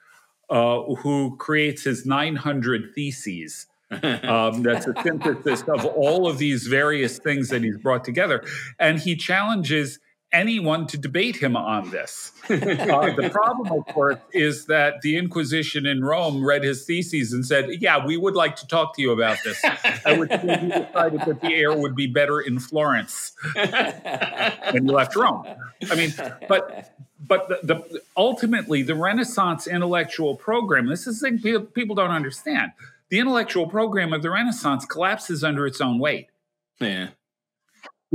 [SPEAKER 2] uh, who creates his 900 theses. um, that's a synthesis of all of these various things that he's brought together. And he challenges anyone to debate him on this. uh, the problem, of course, is that the Inquisition in Rome read his theses and said, "Yeah, we would like to talk to you about this." At which he decided that the air would be better in Florence, and he left Rome. I mean, but but the, the, ultimately the Renaissance intellectual program. This is the thing people don't understand. The intellectual program of the Renaissance collapses under its own weight.
[SPEAKER 3] Yeah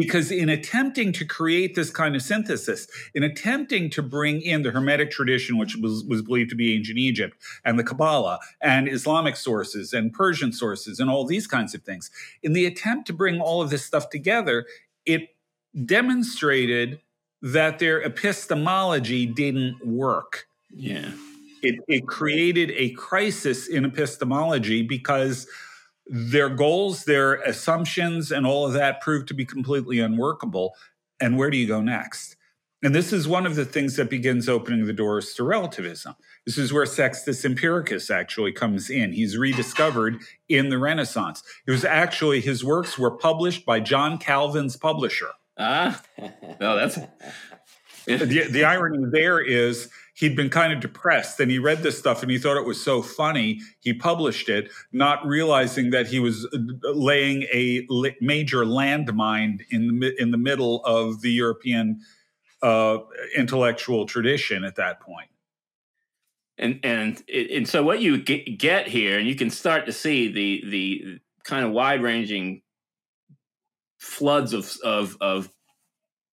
[SPEAKER 2] because in attempting to create this kind of synthesis, in attempting to bring in the Hermetic tradition, which was, was believed to be ancient Egypt, and the Kabbalah, and Islamic sources, and Persian sources, and all these kinds of things, in the attempt to bring all of this stuff together, it demonstrated that their epistemology didn't work.
[SPEAKER 3] Yeah.
[SPEAKER 2] It, it created a crisis in epistemology because their goals, their assumptions, and all of that proved to be completely unworkable. And where do you go next? And this is one of the things that begins opening the doors to relativism. This is where Sextus Empiricus actually comes in. He's rediscovered in the Renaissance. It was actually his works were published by John Calvin's publisher.
[SPEAKER 3] Ah, no, that's
[SPEAKER 2] the, the irony there is he'd been kind of depressed and he read this stuff and he thought it was so funny he published it not realizing that he was uh, laying a major landmine in the in the middle of the european uh, intellectual tradition at that point.
[SPEAKER 3] And and and so what you get here and you can start to see the the kind of wide ranging floods of of of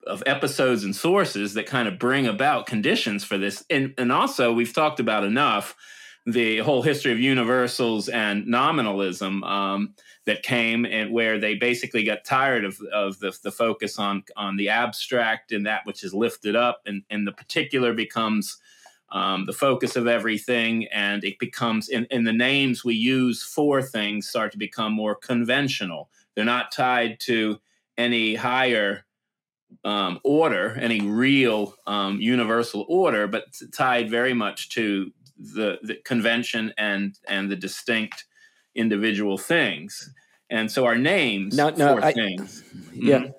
[SPEAKER 3] of episodes and sources that kind of bring about conditions for this. And and also we've talked about enough the whole history of universals and nominalism um, that came and where they basically got tired of, of the, the focus on on the abstract and that which is lifted up and, and the particular becomes um, the focus of everything and it becomes in, in the names we use for things start to become more conventional they're not tied to any higher um, order, any real um, universal order, but tied very much to the, the convention and and the distinct individual things. And so our names now, for I, things.
[SPEAKER 1] Yeah. Mm-hmm.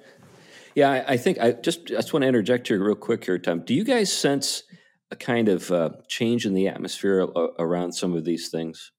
[SPEAKER 1] Yeah, I, I, think I just I just want to interject here real quick here, Tom. Do you guys sense a kind of uh, change in the atmosphere around some of these things?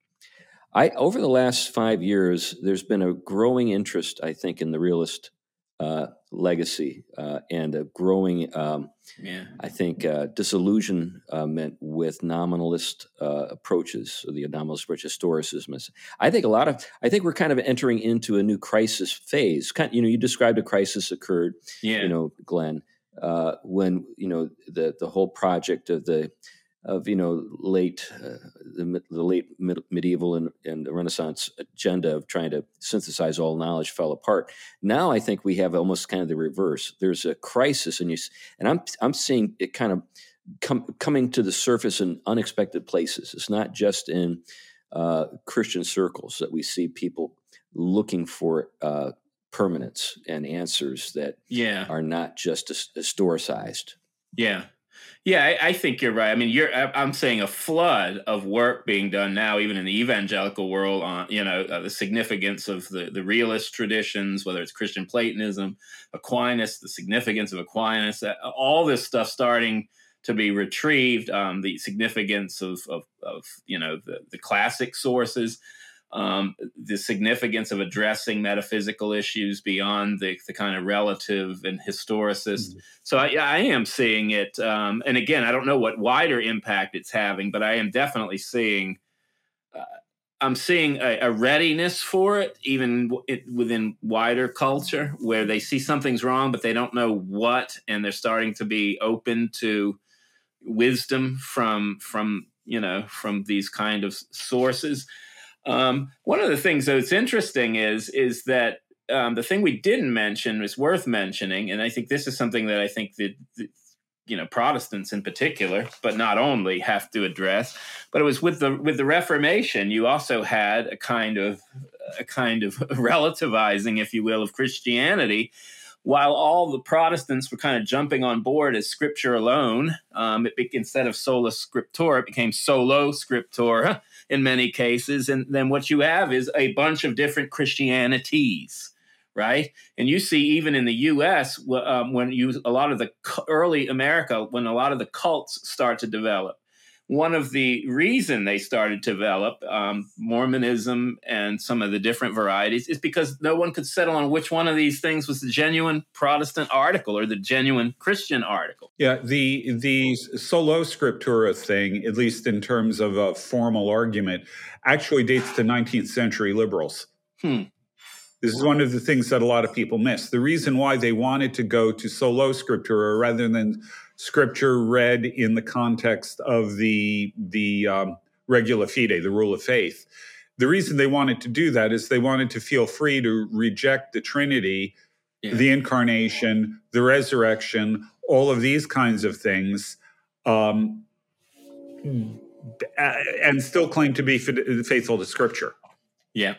[SPEAKER 1] I over the last five years, there's been a growing interest, I think, in the realist uh, legacy uh, and a growing, um,
[SPEAKER 3] yeah.
[SPEAKER 1] I think, uh, disillusionment with nominalist uh, approaches, the anomalist approach, historicism. I think a lot of, I think we're kind of entering into a new crisis phase. Kind, you know, you described a crisis occurred,
[SPEAKER 3] yeah.
[SPEAKER 1] you know, Glenn, uh, when you know the the whole project of the of you know late uh, the, the, late mid, medieval and, and Renaissance agenda of trying to synthesize all knowledge fell apart. Now I think we have almost kind of the reverse. There's a crisis, and you and I'm I'm seeing it kind of come, coming to the surface in unexpected places. It's not just in uh, Christian circles that we see people looking for. Uh, permanence and answers that
[SPEAKER 3] yeah.
[SPEAKER 1] are not just historicized.
[SPEAKER 3] Yeah, yeah, I, I, think you're right. I mean, you're. I'm saying a flood of work being done now, even in the evangelical world, on you know uh, the significance of the the realist traditions, whether it's Christian Platonism, Aquinas, the significance of Aquinas, uh, all this stuff starting to be retrieved. Um, the significance of, of, of, you know the, the classic sources, um, the significance of addressing metaphysical issues beyond the, the kind of relative and historicist. Mm-hmm. So I, I, am seeing it, um, and again, I don't know what wider impact it's having, but I am definitely seeing. Uh, I'm seeing a, a, readiness for it, even w- it, within wider culture, where they see something's wrong, but they don't know what, and they're starting to be open to wisdom from from you know from these kind of sources. Um, one of the things that's interesting is is that um, the thing we didn't mention is worth mentioning, and I think this is something that I think that, that you know Protestants in particular, but not only have to address. But it was with the with the Reformation, you also had a kind of a kind of relativizing, if you will, of Christianity. While all the Protestants were kind of jumping on board as Scripture alone, um, it instead of sola scriptura, it became solo scriptura in many cases. And then what you have is a bunch of different Christianities right? And you see even in the U.S. Um, when you a lot of the early America when a lot of the cults start to develop. One of the reason they started to develop um, Mormonism and some of the different varieties is because no one could settle on which one of these things was the genuine Protestant article or the genuine Christian article.
[SPEAKER 2] Yeah, the the solo scriptura thing, at least in terms of a formal argument, actually dates to 19th century liberals.
[SPEAKER 3] Hmm.
[SPEAKER 2] This is one of the things that a lot of people miss. The reason why they wanted to go to solo scriptura rather than scripture read in the context of the the um, regula fidei, the rule of faith. The reason they wanted to do that is they wanted to feel free to reject the Trinity, yeah. the incarnation, the resurrection, all of these kinds of things, um, and still claim to be faithful to Scripture.
[SPEAKER 3] Yeah.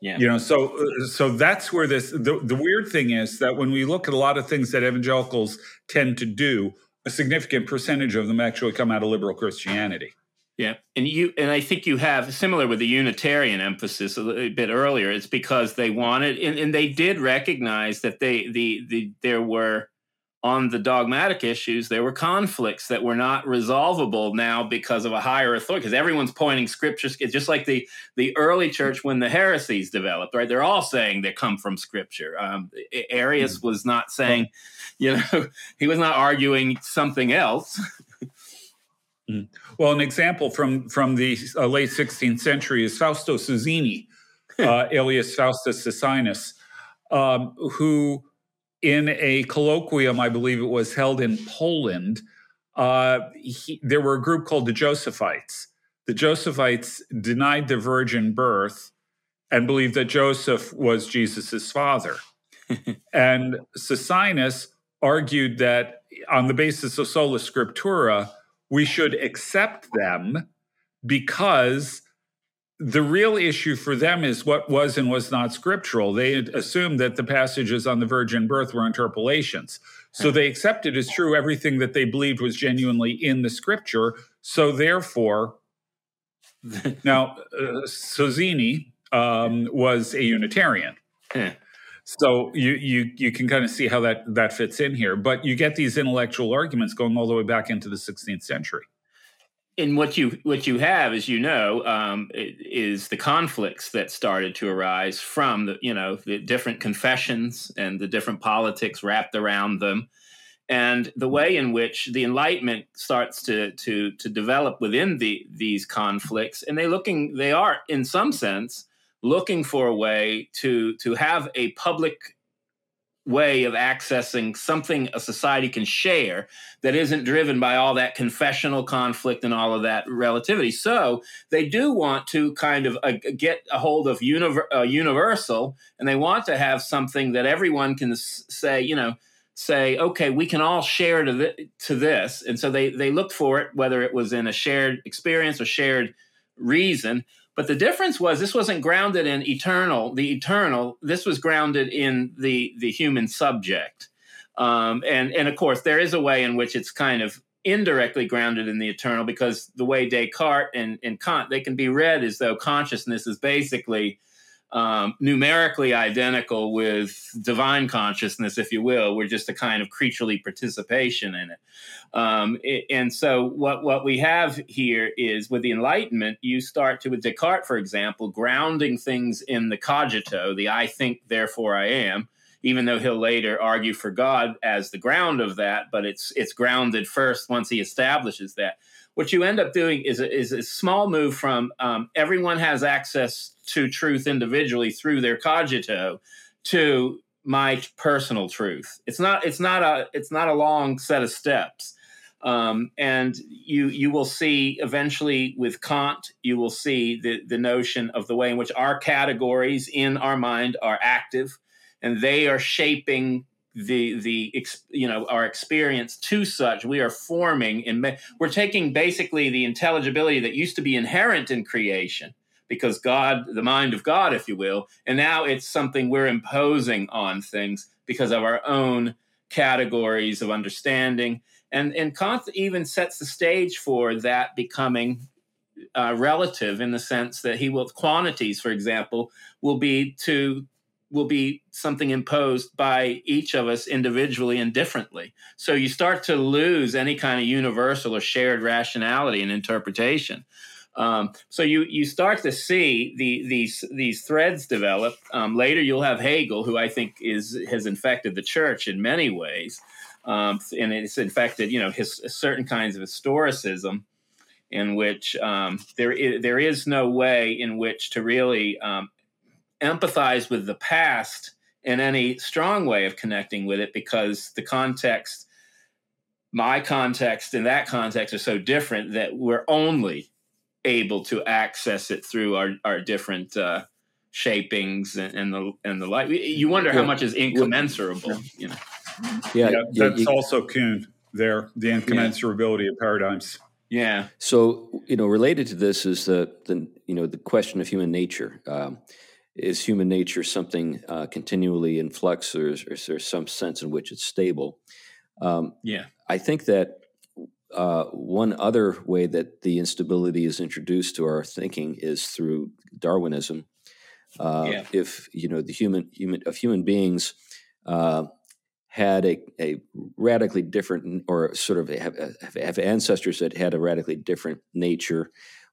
[SPEAKER 2] Yeah. You know, so uh, so that's where this the, the weird thing is that when we look at a lot of things that evangelicals tend to do, a significant percentage of them actually come out of liberal Christianity.
[SPEAKER 3] Yeah, and you and I think you have similar with the Unitarian emphasis a, a bit earlier. It's because they wanted, and, and, they did recognize that they the the there were on the dogmatic issues, there were conflicts that were not resolvable now because of a higher authority. Because everyone's pointing scriptures, it's just like the the early church when the heresies developed, right? They're all saying they come from scripture. Um, Arius mm. was not saying, you know, he was not arguing something else.
[SPEAKER 2] mm. Well, an example from from the uh, late 16th century is Fausto Sozzini, uh, alias Faustus Socinus, um, who in a colloquium, I believe it was held in Poland, uh, he, there were a group called the Josephites. The Josephites denied the virgin birth and believed that Joseph was Jesus's father. and Socinus argued that on the basis of sola scriptura, we should accept them because the real issue for them is what was and was not scriptural. They assumed that the passages on the virgin birth were interpolations. So they accepted as true everything that they believed was genuinely in the scripture. So therefore, now uh, Sozzini um, was a Unitarian. So you you you can kind of see how that that fits in here, but you get these intellectual arguments going all the way back into the 16th century
[SPEAKER 3] and what you what you have, as you know, um, is the conflicts that started to arise from the you know the different confessions and the different politics wrapped around them, and the way in which the Enlightenment starts to to to develop within the these conflicts, and they looking they are in some sense looking for a way to to have a public way of accessing something a society can share that isn't driven by all that confessional conflict and all of that relativity. So they do want to kind of uh, get a hold of univer- uh, universal, and they want to have something that everyone can s- say, you know, say, okay, we can all share to, th- to this. And so they they looked for it, whether it was in a shared experience or shared reason. But the difference was this wasn't grounded in eternal, the eternal. This was grounded in the the human subject. Um, and and of course, there is a way in which it's kind of indirectly grounded in the eternal because the way Descartes and, and Kant they can be read as though consciousness is basically um, numerically identical with divine consciousness, if you will. We're just a kind of creaturely participation in it. Um, and so, what, what we have here is with the Enlightenment, you start to, with Descartes, for example, grounding things in the cogito, the I think, therefore I am. Even though he'll later argue for God as the ground of that, but it's it's grounded first once he establishes that what you end up doing is a, is a small move from um, everyone has access to truth individually through their cogito to my personal truth. It's not it's not a it's not a long set of steps. Um, and you you will see eventually with Kant, you will see the the notion of the way in which our categories in our mind are active, and they are shaping the the you know our experience to such. We are forming and we're taking basically the intelligibility that used to be inherent in creation because god the mind of god if you will and now it's something we're imposing on things because of our own categories of understanding. And and kant even sets the stage for that becoming uh, relative in the sense that he will quantities for example will be to will be something imposed by each of us individually and differently. So you start to lose any kind of universal or shared rationality and interpretation. Um, so you you start to see the, these these threads develop. Um, later, you'll have Hegel, who I think is has infected the church in many ways, um, and it's infected you know his certain kinds of historicism, in which um, there is, there is no way in which to really um, empathize with the past in any strong way of connecting with it because the context, my context and that context are so different that we're only able to access it through our, our different uh, shapings and, and, the and the like. You wonder how much is incommensurable, you know.
[SPEAKER 2] Yeah, yeah that's yeah, also Kuhn there, the incommensurability yeah. of paradigms.
[SPEAKER 3] Yeah.
[SPEAKER 1] So you know, related to this is the the you know the question of human nature. Um, is human nature something uh, continually in flux, or is, or is, there some sense in which it's stable?
[SPEAKER 3] Um, yeah,
[SPEAKER 1] I think that uh, one other way that the instability is introduced to our thinking is through Darwinism. Uh, yeah. If you know the human human of human beings uh, had a, a radically different, or sort of have, have ancestors that had a radically different nature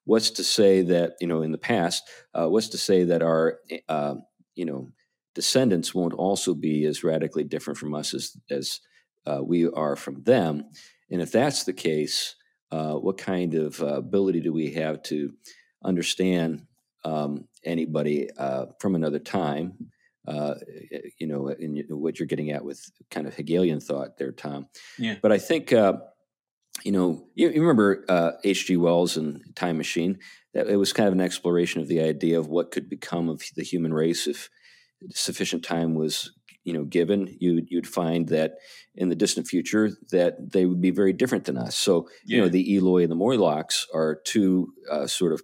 [SPEAKER 1] what's to say that you know in the past uh, what's to say that our uh, you know descendants won't also be as radically different from us as as uh, we are from them? And if that's the case uh, what kind of uh, ability do we have to understand um, anybody uh, from another time? You know in what you're getting at with kind of hegelian thought there tom.
[SPEAKER 3] Yeah.
[SPEAKER 1] But i think you know, you, you remember H.G. Uh, Wells and Time Machine. That it was kind of an exploration of the idea of what could become of the human race if sufficient time was, you know, given. You, you'd find that in the distant future that they would be very different than us. So, yeah. you know, the Eloi and the Morlocks are two uh, sort of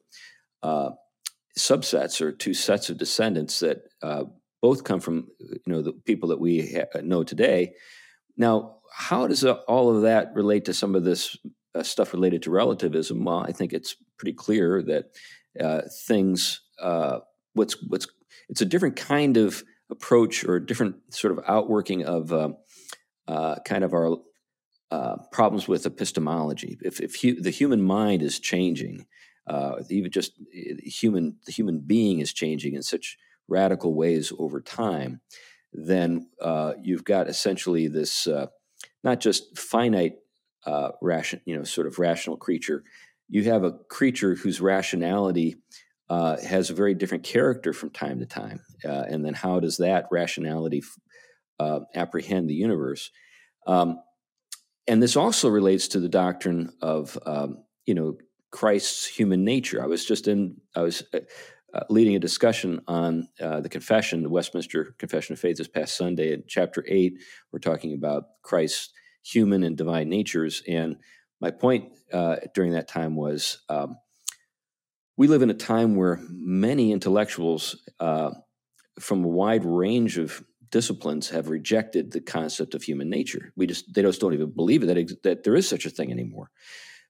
[SPEAKER 1] uh, subsets or two sets of descendants that uh, both come from, you know, the people that we ha- know today. Now, how does all of that relate to some of this uh, stuff related to relativism? Well, I think it's pretty clear that uh, things uh, what's what's it's a different kind of approach or a different sort of outworking of um, uh, kind of our uh, problems with epistemology. If, if hu- the human mind is changing, uh, even just human the human being is changing in such radical ways over time, then you've got essentially this not just finite uh, ration, you know, sort of rational creature. You have a creature whose rationality uh, has a very different character from time to time, uh, and then how does that rationality uh, apprehend the universe? Um, and this also relates to the doctrine of, um, you know, Christ's human nature. I was just in, I was uh, leading a discussion on uh, the confession, the Westminster Confession of Faith this past Sunday. In chapter eight, we're talking about Christ's human and divine natures. And my point uh, during that time was um, we live in a time where many intellectuals uh, from a wide range of disciplines have rejected the concept of human nature. We just they just don't even believe it, that that there is such a thing anymore.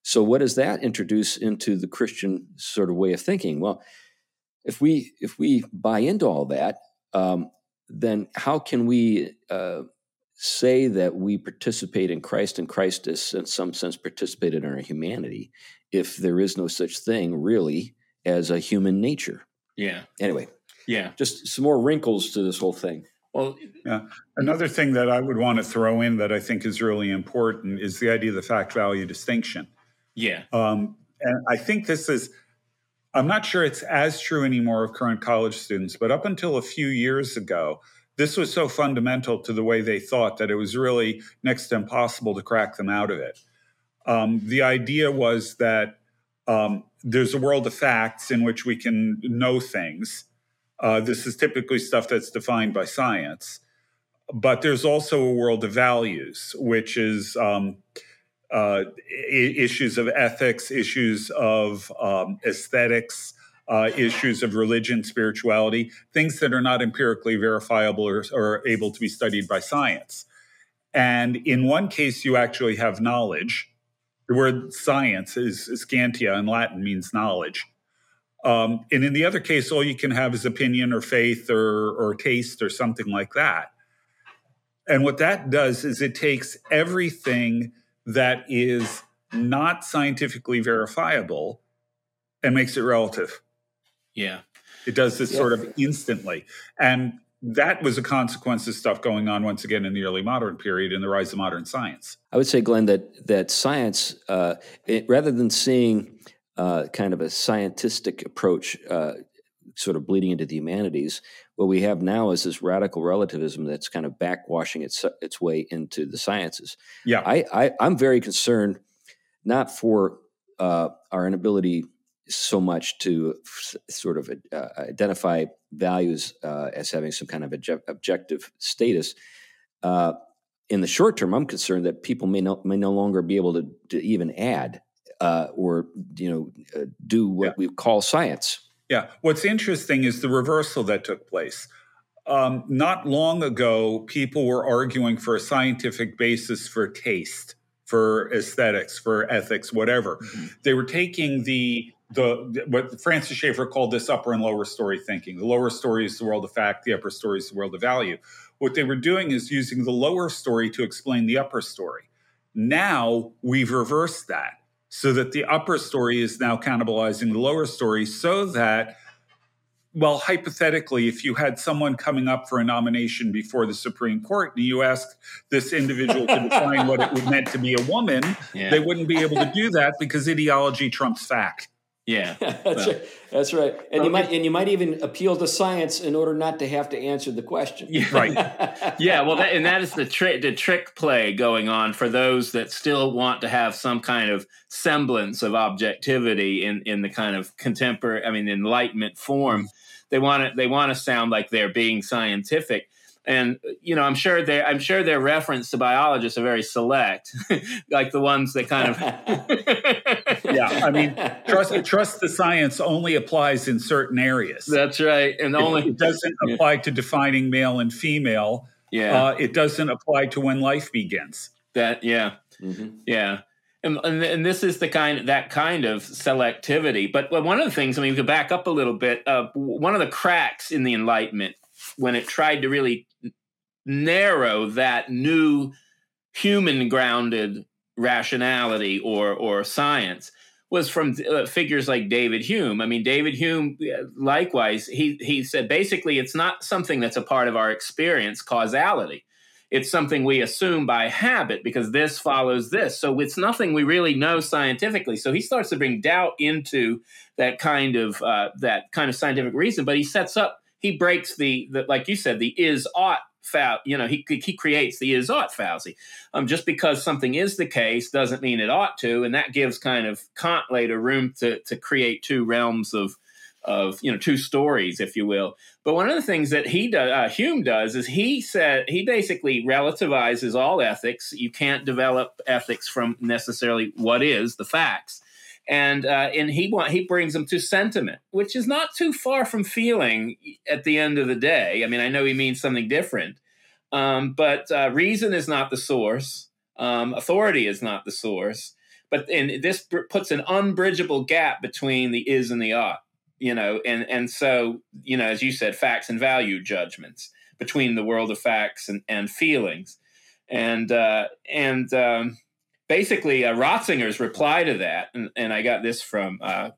[SPEAKER 1] So what does that introduce into the Christian sort of way of thinking? Well, if we if we buy into all that, um, then how can we uh, say that we participate in Christ and Christ is in some sense participated in our humanity if there is no such thing really as a human nature?
[SPEAKER 3] Yeah.
[SPEAKER 1] Anyway,
[SPEAKER 3] yeah,
[SPEAKER 1] just some more wrinkles to this whole thing.
[SPEAKER 3] Well,
[SPEAKER 2] yeah. Another thing that I would want to throw in that I think is really important is the idea of the fact value distinction.
[SPEAKER 3] Yeah.
[SPEAKER 2] Um, and I think this is, I'm not sure it's as true anymore of current college students, but up until a few years ago, this was so fundamental to the way they thought that it was really next to impossible to crack them out of it. Um, the idea was that um, there's a world of facts in which we can know things. Uh, this is typically stuff that's defined by science. But there's also a world of values, which is um, uh, issues of ethics, issues of um, aesthetics, uh, issues of religion, spirituality, things that are not empirically verifiable or, or able to be studied by science. And in one case, you actually have knowledge. The word science is scientia in Latin means knowledge. Um, and in the other case, all you can have is opinion or faith or, or taste or something like that. And what that does is it takes everything that is not scientifically verifiable and makes it relative.
[SPEAKER 3] Yeah.
[SPEAKER 2] It does this
[SPEAKER 1] Yeah.
[SPEAKER 2] sort of instantly. And that was a consequence of stuff going on once again in the early modern period in the rise of modern science.
[SPEAKER 1] I would say, Glenn, that that science, uh, it, rather than seeing uh, kind of a scientific approach, uh, sort of bleeding into the humanities, what we have now is this radical relativism that's kind of backwashing its its way into the sciences.
[SPEAKER 2] Yeah.
[SPEAKER 1] I, I I'm very concerned, not for uh, our inability so much to f- sort of uh, identify values uh, as having some kind of obje- objective status. Uh, in the short term, I'm concerned that people may no, may no longer be able to, to even add uh, or you know uh, do what
[SPEAKER 2] Yeah.
[SPEAKER 1] we call science.
[SPEAKER 2] Yeah. What's interesting is the reversal that took place. Um, not long ago, people were arguing for a scientific basis for taste, for aesthetics, for ethics, whatever. They were taking the the what Francis Schaeffer called this upper and lower story thinking. The lower story is the world of fact, the upper story is the world of value. What they were doing is using the lower story to explain the upper story. Now we've reversed that so that the upper story is now cannibalizing the lower story so that well hypothetically if you had someone coming up for a nomination before the supreme court and you asked this individual to define what it would meant to be a woman
[SPEAKER 3] Yeah.
[SPEAKER 2] they wouldn't be able to do that because ideology trumps fact
[SPEAKER 3] yeah.
[SPEAKER 1] that's
[SPEAKER 3] Well,
[SPEAKER 1] right. That's right. And
[SPEAKER 2] Okay.
[SPEAKER 1] you might and you might even appeal to science in order not to have to answer the question.
[SPEAKER 3] Yeah.
[SPEAKER 2] Right.
[SPEAKER 3] yeah, well, that, and that is the trick, the trick play going on for those that still want to have some kind of semblance of objectivity in in the kind of contemporary, I mean, enlightenment form. They want to they want to sound like they're being scientific, and you know, I'm sure their I'm sure their reference to biologists are very select, like the ones that kind of.
[SPEAKER 2] yeah i mean trust trust the science only applies in certain areas
[SPEAKER 3] That's right, and
[SPEAKER 2] it,
[SPEAKER 3] only
[SPEAKER 2] it doesn't apply to defining male and female
[SPEAKER 3] yeah,
[SPEAKER 2] uh, it doesn't apply to when life begins
[SPEAKER 3] that yeah.
[SPEAKER 1] Mhm.
[SPEAKER 3] Yeah. And, and, and this is the kind that kind of selectivity. But but one of the things, I mean, we could back up a little bit. Uh, one of the cracks in the Enlightenment when it tried to really narrow that new human grounded rationality or or science was from uh, figures like David Hume. I mean, David Hume, uh, likewise, he he said basically it's not something that's a part of our experience, causality it's something we assume by habit because this follows this. So it's nothing we really know scientifically. So he starts to bring doubt into that kind of uh, that kind of scientific reason. But he sets up, he breaks the, the like you said, the is ought fa You know, he he creates the is ought fallacy. Um, just because something is the case doesn't mean it ought to, and that gives kind of Kant later room to to create two realms of of you know two stories, if you will. But one of the things that he does, uh, Hume does, is he said he basically relativizes all ethics. You can't develop ethics from necessarily what is the facts, and uh, and he want he brings them to sentiment, which is not too far from feeling. At the end of the day, I mean, I know he means something different, um, but uh, reason is not the source. Um, authority is not the source. But and this puts an unbridgeable gap between the is and the ought you know, and and so you know, as you said, facts and value judgments between the world of facts and, and feelings, and uh, and um, basically uh, reply to that, and, and I got this from uh,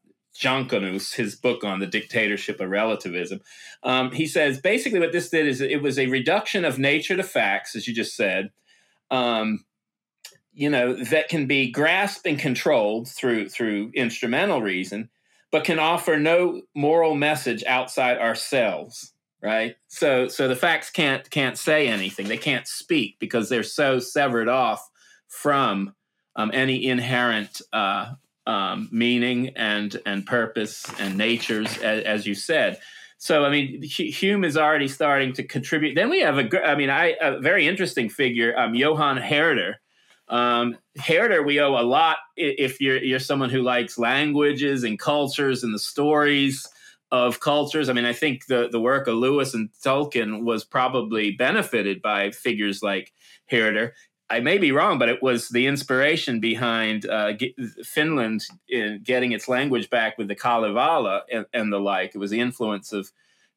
[SPEAKER 3] his book on the dictatorship of relativism. Um, he says basically what this did is it was a reduction of nature to facts, as you just said. Um, you know that can be grasped and controlled through through instrumental reason but can offer no moral message outside ourselves right so so the facts can't can't say anything they can't speak because they're so severed off from um, any inherent uh, um, meaning and and purpose and natures as, as, you said so i mean hume is already starting to contribute then we have a i mean I, a very interesting figure um, johann herder um, Herder, we owe a lot if you're you're someone who likes languages and cultures and the stories of cultures. I mean, I think the the work of Lewis and Tolkien was probably benefited by figures like Herder. I may be wrong, but it was the inspiration behind uh, Finland in getting its language back with the Kalevala and, and the like. It was the influence of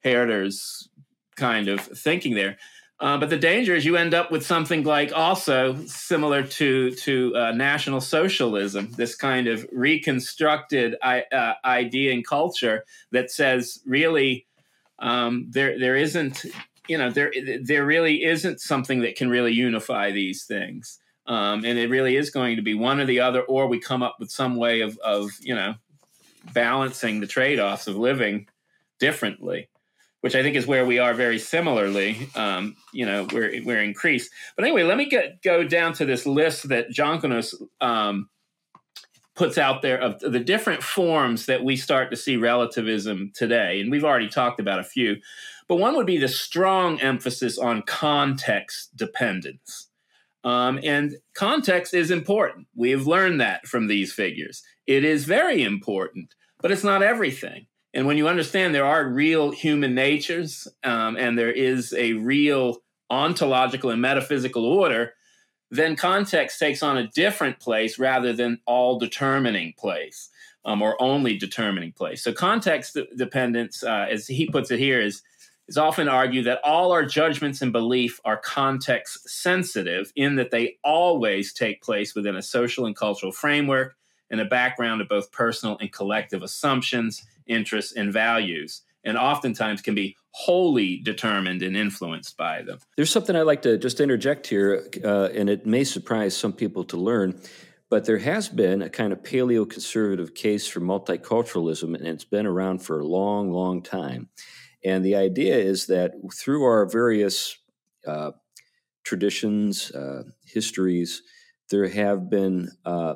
[SPEAKER 3] Herder's kind of thinking there. Uh, but the danger is you end up with something like also similar to to uh, National Socialism, this kind of reconstructed uh, idea and culture that says really um, there there isn't you know there there really isn't something that can really unify these things, um, and it really is going to be one or the other, or we come up with some way of of you know balancing the trade offs of living differently which I think is where we are very similarly. Um, you know, we're we're increased. But anyway, let me get go down to this list that Jankonius um, puts out there of the different forms that we start to see relativism today, and we've already talked about a few. But one would be the strong emphasis on context dependence. Um, and context is important. We have learned that from these figures. It is very important, but it's not everything. And when you understand there are real human natures um, and there is a real ontological and metaphysical order, then context takes on a different place rather than all determining place um, or only determining place. So context dependence, uh, as he puts it here, is is often argued that all our judgments and belief are context sensitive in that they always take place within a social and cultural framework and a background of both personal and collective assumptions interests, and values, and oftentimes can be wholly determined and influenced by them.
[SPEAKER 1] There's something I'd like to just interject here, uh, and it may surprise some people to learn. But there has been a kind of paleo conservative case for multiculturalism, and it's been around for a long, long time. And the idea is that through our various uh, traditions, uh, histories, there have been uh,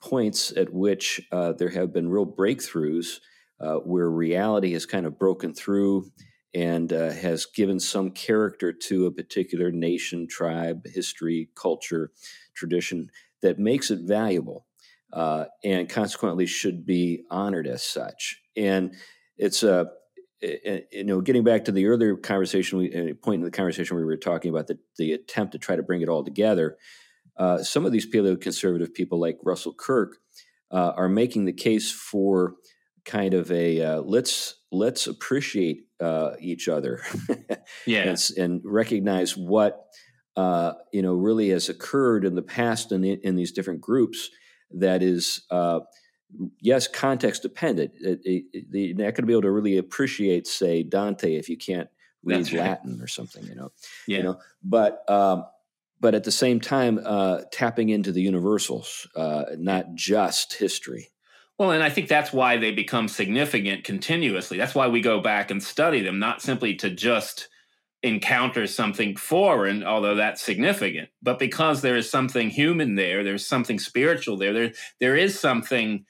[SPEAKER 1] points at which uh, there have been real breakthroughs uh, where reality has kind of broken through and uh, has given some character to a particular nation, tribe, history, culture, tradition that makes it valuable and consequently should be honored as such. And it's a you know, getting back to the earlier conversation, we, uh, point in the conversation we were talking about the, the attempt to try to bring it all together. Uh, some of these paleo conservative people, like Russell Kirk, uh, are making the case for kind of a uh, let's let's appreciate uh, each other,
[SPEAKER 3] yeah,
[SPEAKER 1] and, and, recognize what uh, you know really has occurred in the past in, in these different groups. That is, uh, yes, context dependent. It, it, it, you're not going to be able to really appreciate, say, Dante if you can't read right. Latin or something. You know,
[SPEAKER 3] yeah.
[SPEAKER 1] you know, but. Um, but at the same time, uh, tapping into the universals, uh, not just history.
[SPEAKER 3] Well, and I think that's why they become significant continuously. That's why we go back and study them, not simply to just encounter something foreign, although that's significant, but because there is something human there, there's something spiritual there, there, there is something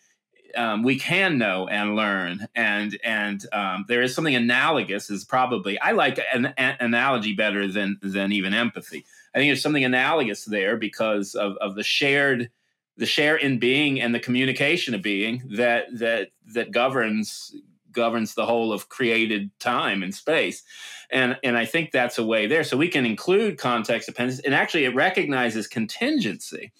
[SPEAKER 3] um, we can know and learn, and and um, there is something analogous. Is probably I like an, an, analogy better than than even empathy. I think there's something analogous there because of of the shared the share in being and the communication of being that that that governs governs the whole of created time and space and and i think that's a way there so we can include context dependence and actually it recognizes contingency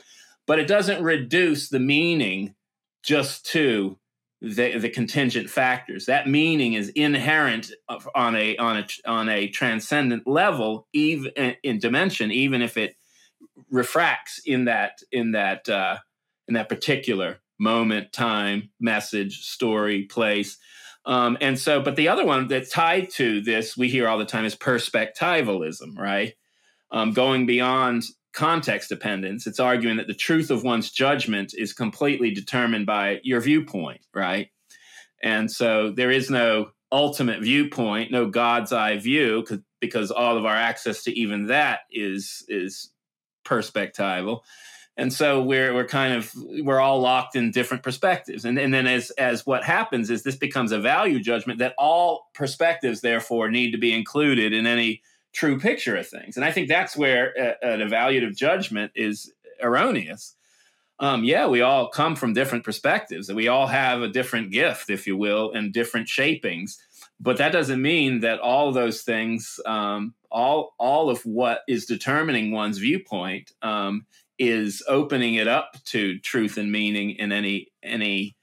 [SPEAKER 3] but it doesn't reduce the meaning just to the, the contingent factors. That meaning is inherent on a on a on a transcendent level, even in dimension, even if it refracts in that in that uh, in that particular moment, time, message, story, place. Um, and so, but the other one that's tied to this we hear all the time is perspectivalism, right? Um, going beyond context dependence. It's arguing that the truth of one's judgment is completely determined by your viewpoint, right? And so there is no ultimate viewpoint, no God's eye view, because all of our access to even that is is perspectival. And so we're we're kind of we're all locked in different perspectives. And, and then as as what happens is this becomes a value judgment that all perspectives therefore need to be included in any true picture of things. And I think that's where a, an evaluative judgment is erroneous. Um, yeah, we all come from different perspectives, and we all have a different gift, if you will, and different shapings. But that doesn't mean that all those things, um, all all of what is determining one's viewpoint, um, is opening it up to truth and meaning in any any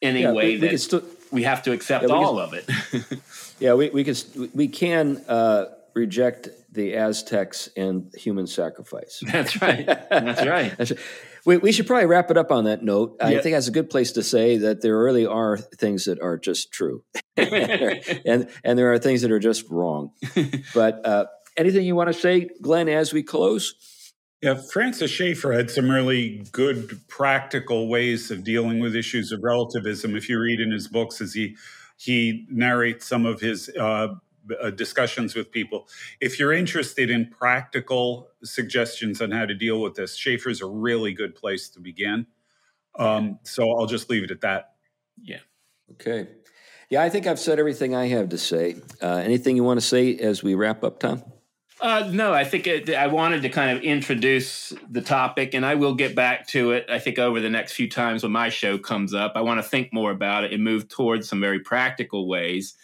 [SPEAKER 3] any yeah, way we, that we, still, we have to accept yeah, all can, of it.
[SPEAKER 1] yeah, we we can we can uh, reject the Aztecs and human sacrifice.
[SPEAKER 3] That's right. That's right. That's right.
[SPEAKER 1] We, we should probably wrap it up on that note. I think that's a good place to say that there really are things that are just true, and and there are things that are just wrong. but uh, anything you want to say, Glenn, as we close?
[SPEAKER 2] Yeah, Francis Schaeffer had some really good practical ways of dealing with issues of relativism. If you read in his books, as he he narrates some of his uh, uh, discussions with people. If you're interested in practical suggestions on how to deal with this, Schaeffer's a really good place to begin. Um, so I'll just leave it at that.
[SPEAKER 3] Yeah.
[SPEAKER 1] Okay. Yeah, I think I've said everything I have to say. Uh, anything you want to say as we wrap up, Tom?
[SPEAKER 3] Uh, no, I think it, I wanted to kind of introduce the topic, and I will get back to it. I think over the next few times when my show comes up, I want to think more about it and move towards some very practical ways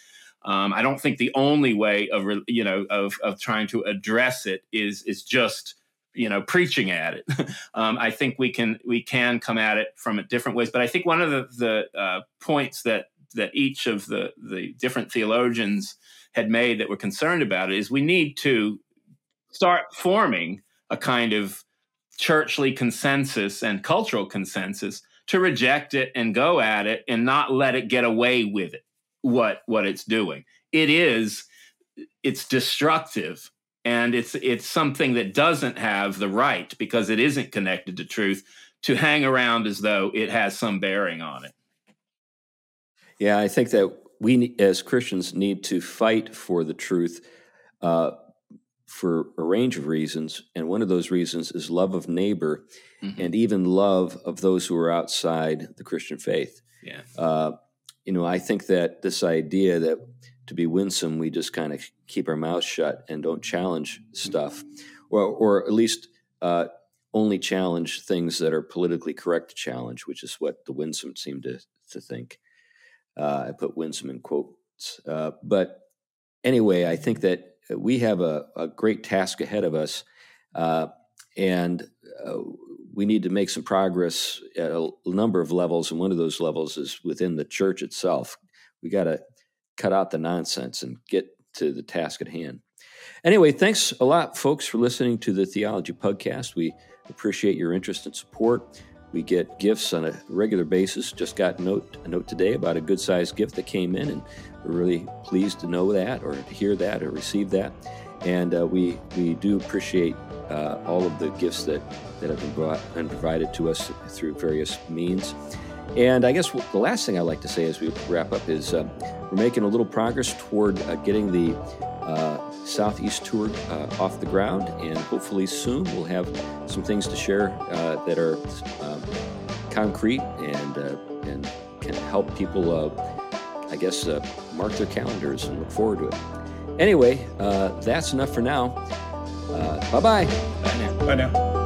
[SPEAKER 3] um, I don't think the only way of you know of of trying to address it is is just you know preaching at it. um, I think we can we can come at it from different ways. But I think one of the the uh, points that that each of the the different theologians had made that were concerned about it is we need to start forming a kind of churchly consensus and cultural consensus to reject it and go at it and not let it get away with it what what it's doing. It is it's destructive and it's it's something that doesn't have the right because it isn't connected to truth to hang around as though it has some bearing on it.
[SPEAKER 1] Yeah, I think that we as Christians need to fight for the truth uh, for a range of reasons, and one of those reasons is love of neighbor, mm-hmm. and even love of those who are outside the Christian faith.
[SPEAKER 3] Yeah. Uh,
[SPEAKER 1] you know, I think that this idea that to be winsome, we just kind of keep our mouths shut and don't challenge stuff, or, or at least uh, only challenge things that are politically correct to challenge, which is what the winsome seem to, to think. Uh, I put winsome in quotes. Uh, but anyway, I think that we have a, a great task ahead of us. Uh, and uh, we need to make some progress at a number of levels, and one of those levels is within the church itself. We got to cut out the nonsense and get to the task at hand. Anyway, thanks a lot, folks, for listening to the Theology Podcast. We appreciate your interest and support. We get gifts on a regular basis. Just got a note, a note today about a good sized gift that came in, and we're really pleased to know that, or to hear that, or receive that. And uh, we we do appreciate uh, all of the gifts that, that have been, brought, and provided to us through various means. And I guess the last thing I'd like to say as we wrap up is uh, we're making a little progress toward uh, getting the uh, Southeast tour uh, off the ground, and hopefully soon we'll have some things to share uh, that are um, concrete and and can help people, I guess, mark their calendars and look forward to it. Anyway, that's enough for now. Uh, bye-bye.
[SPEAKER 2] Bye now. Bye now.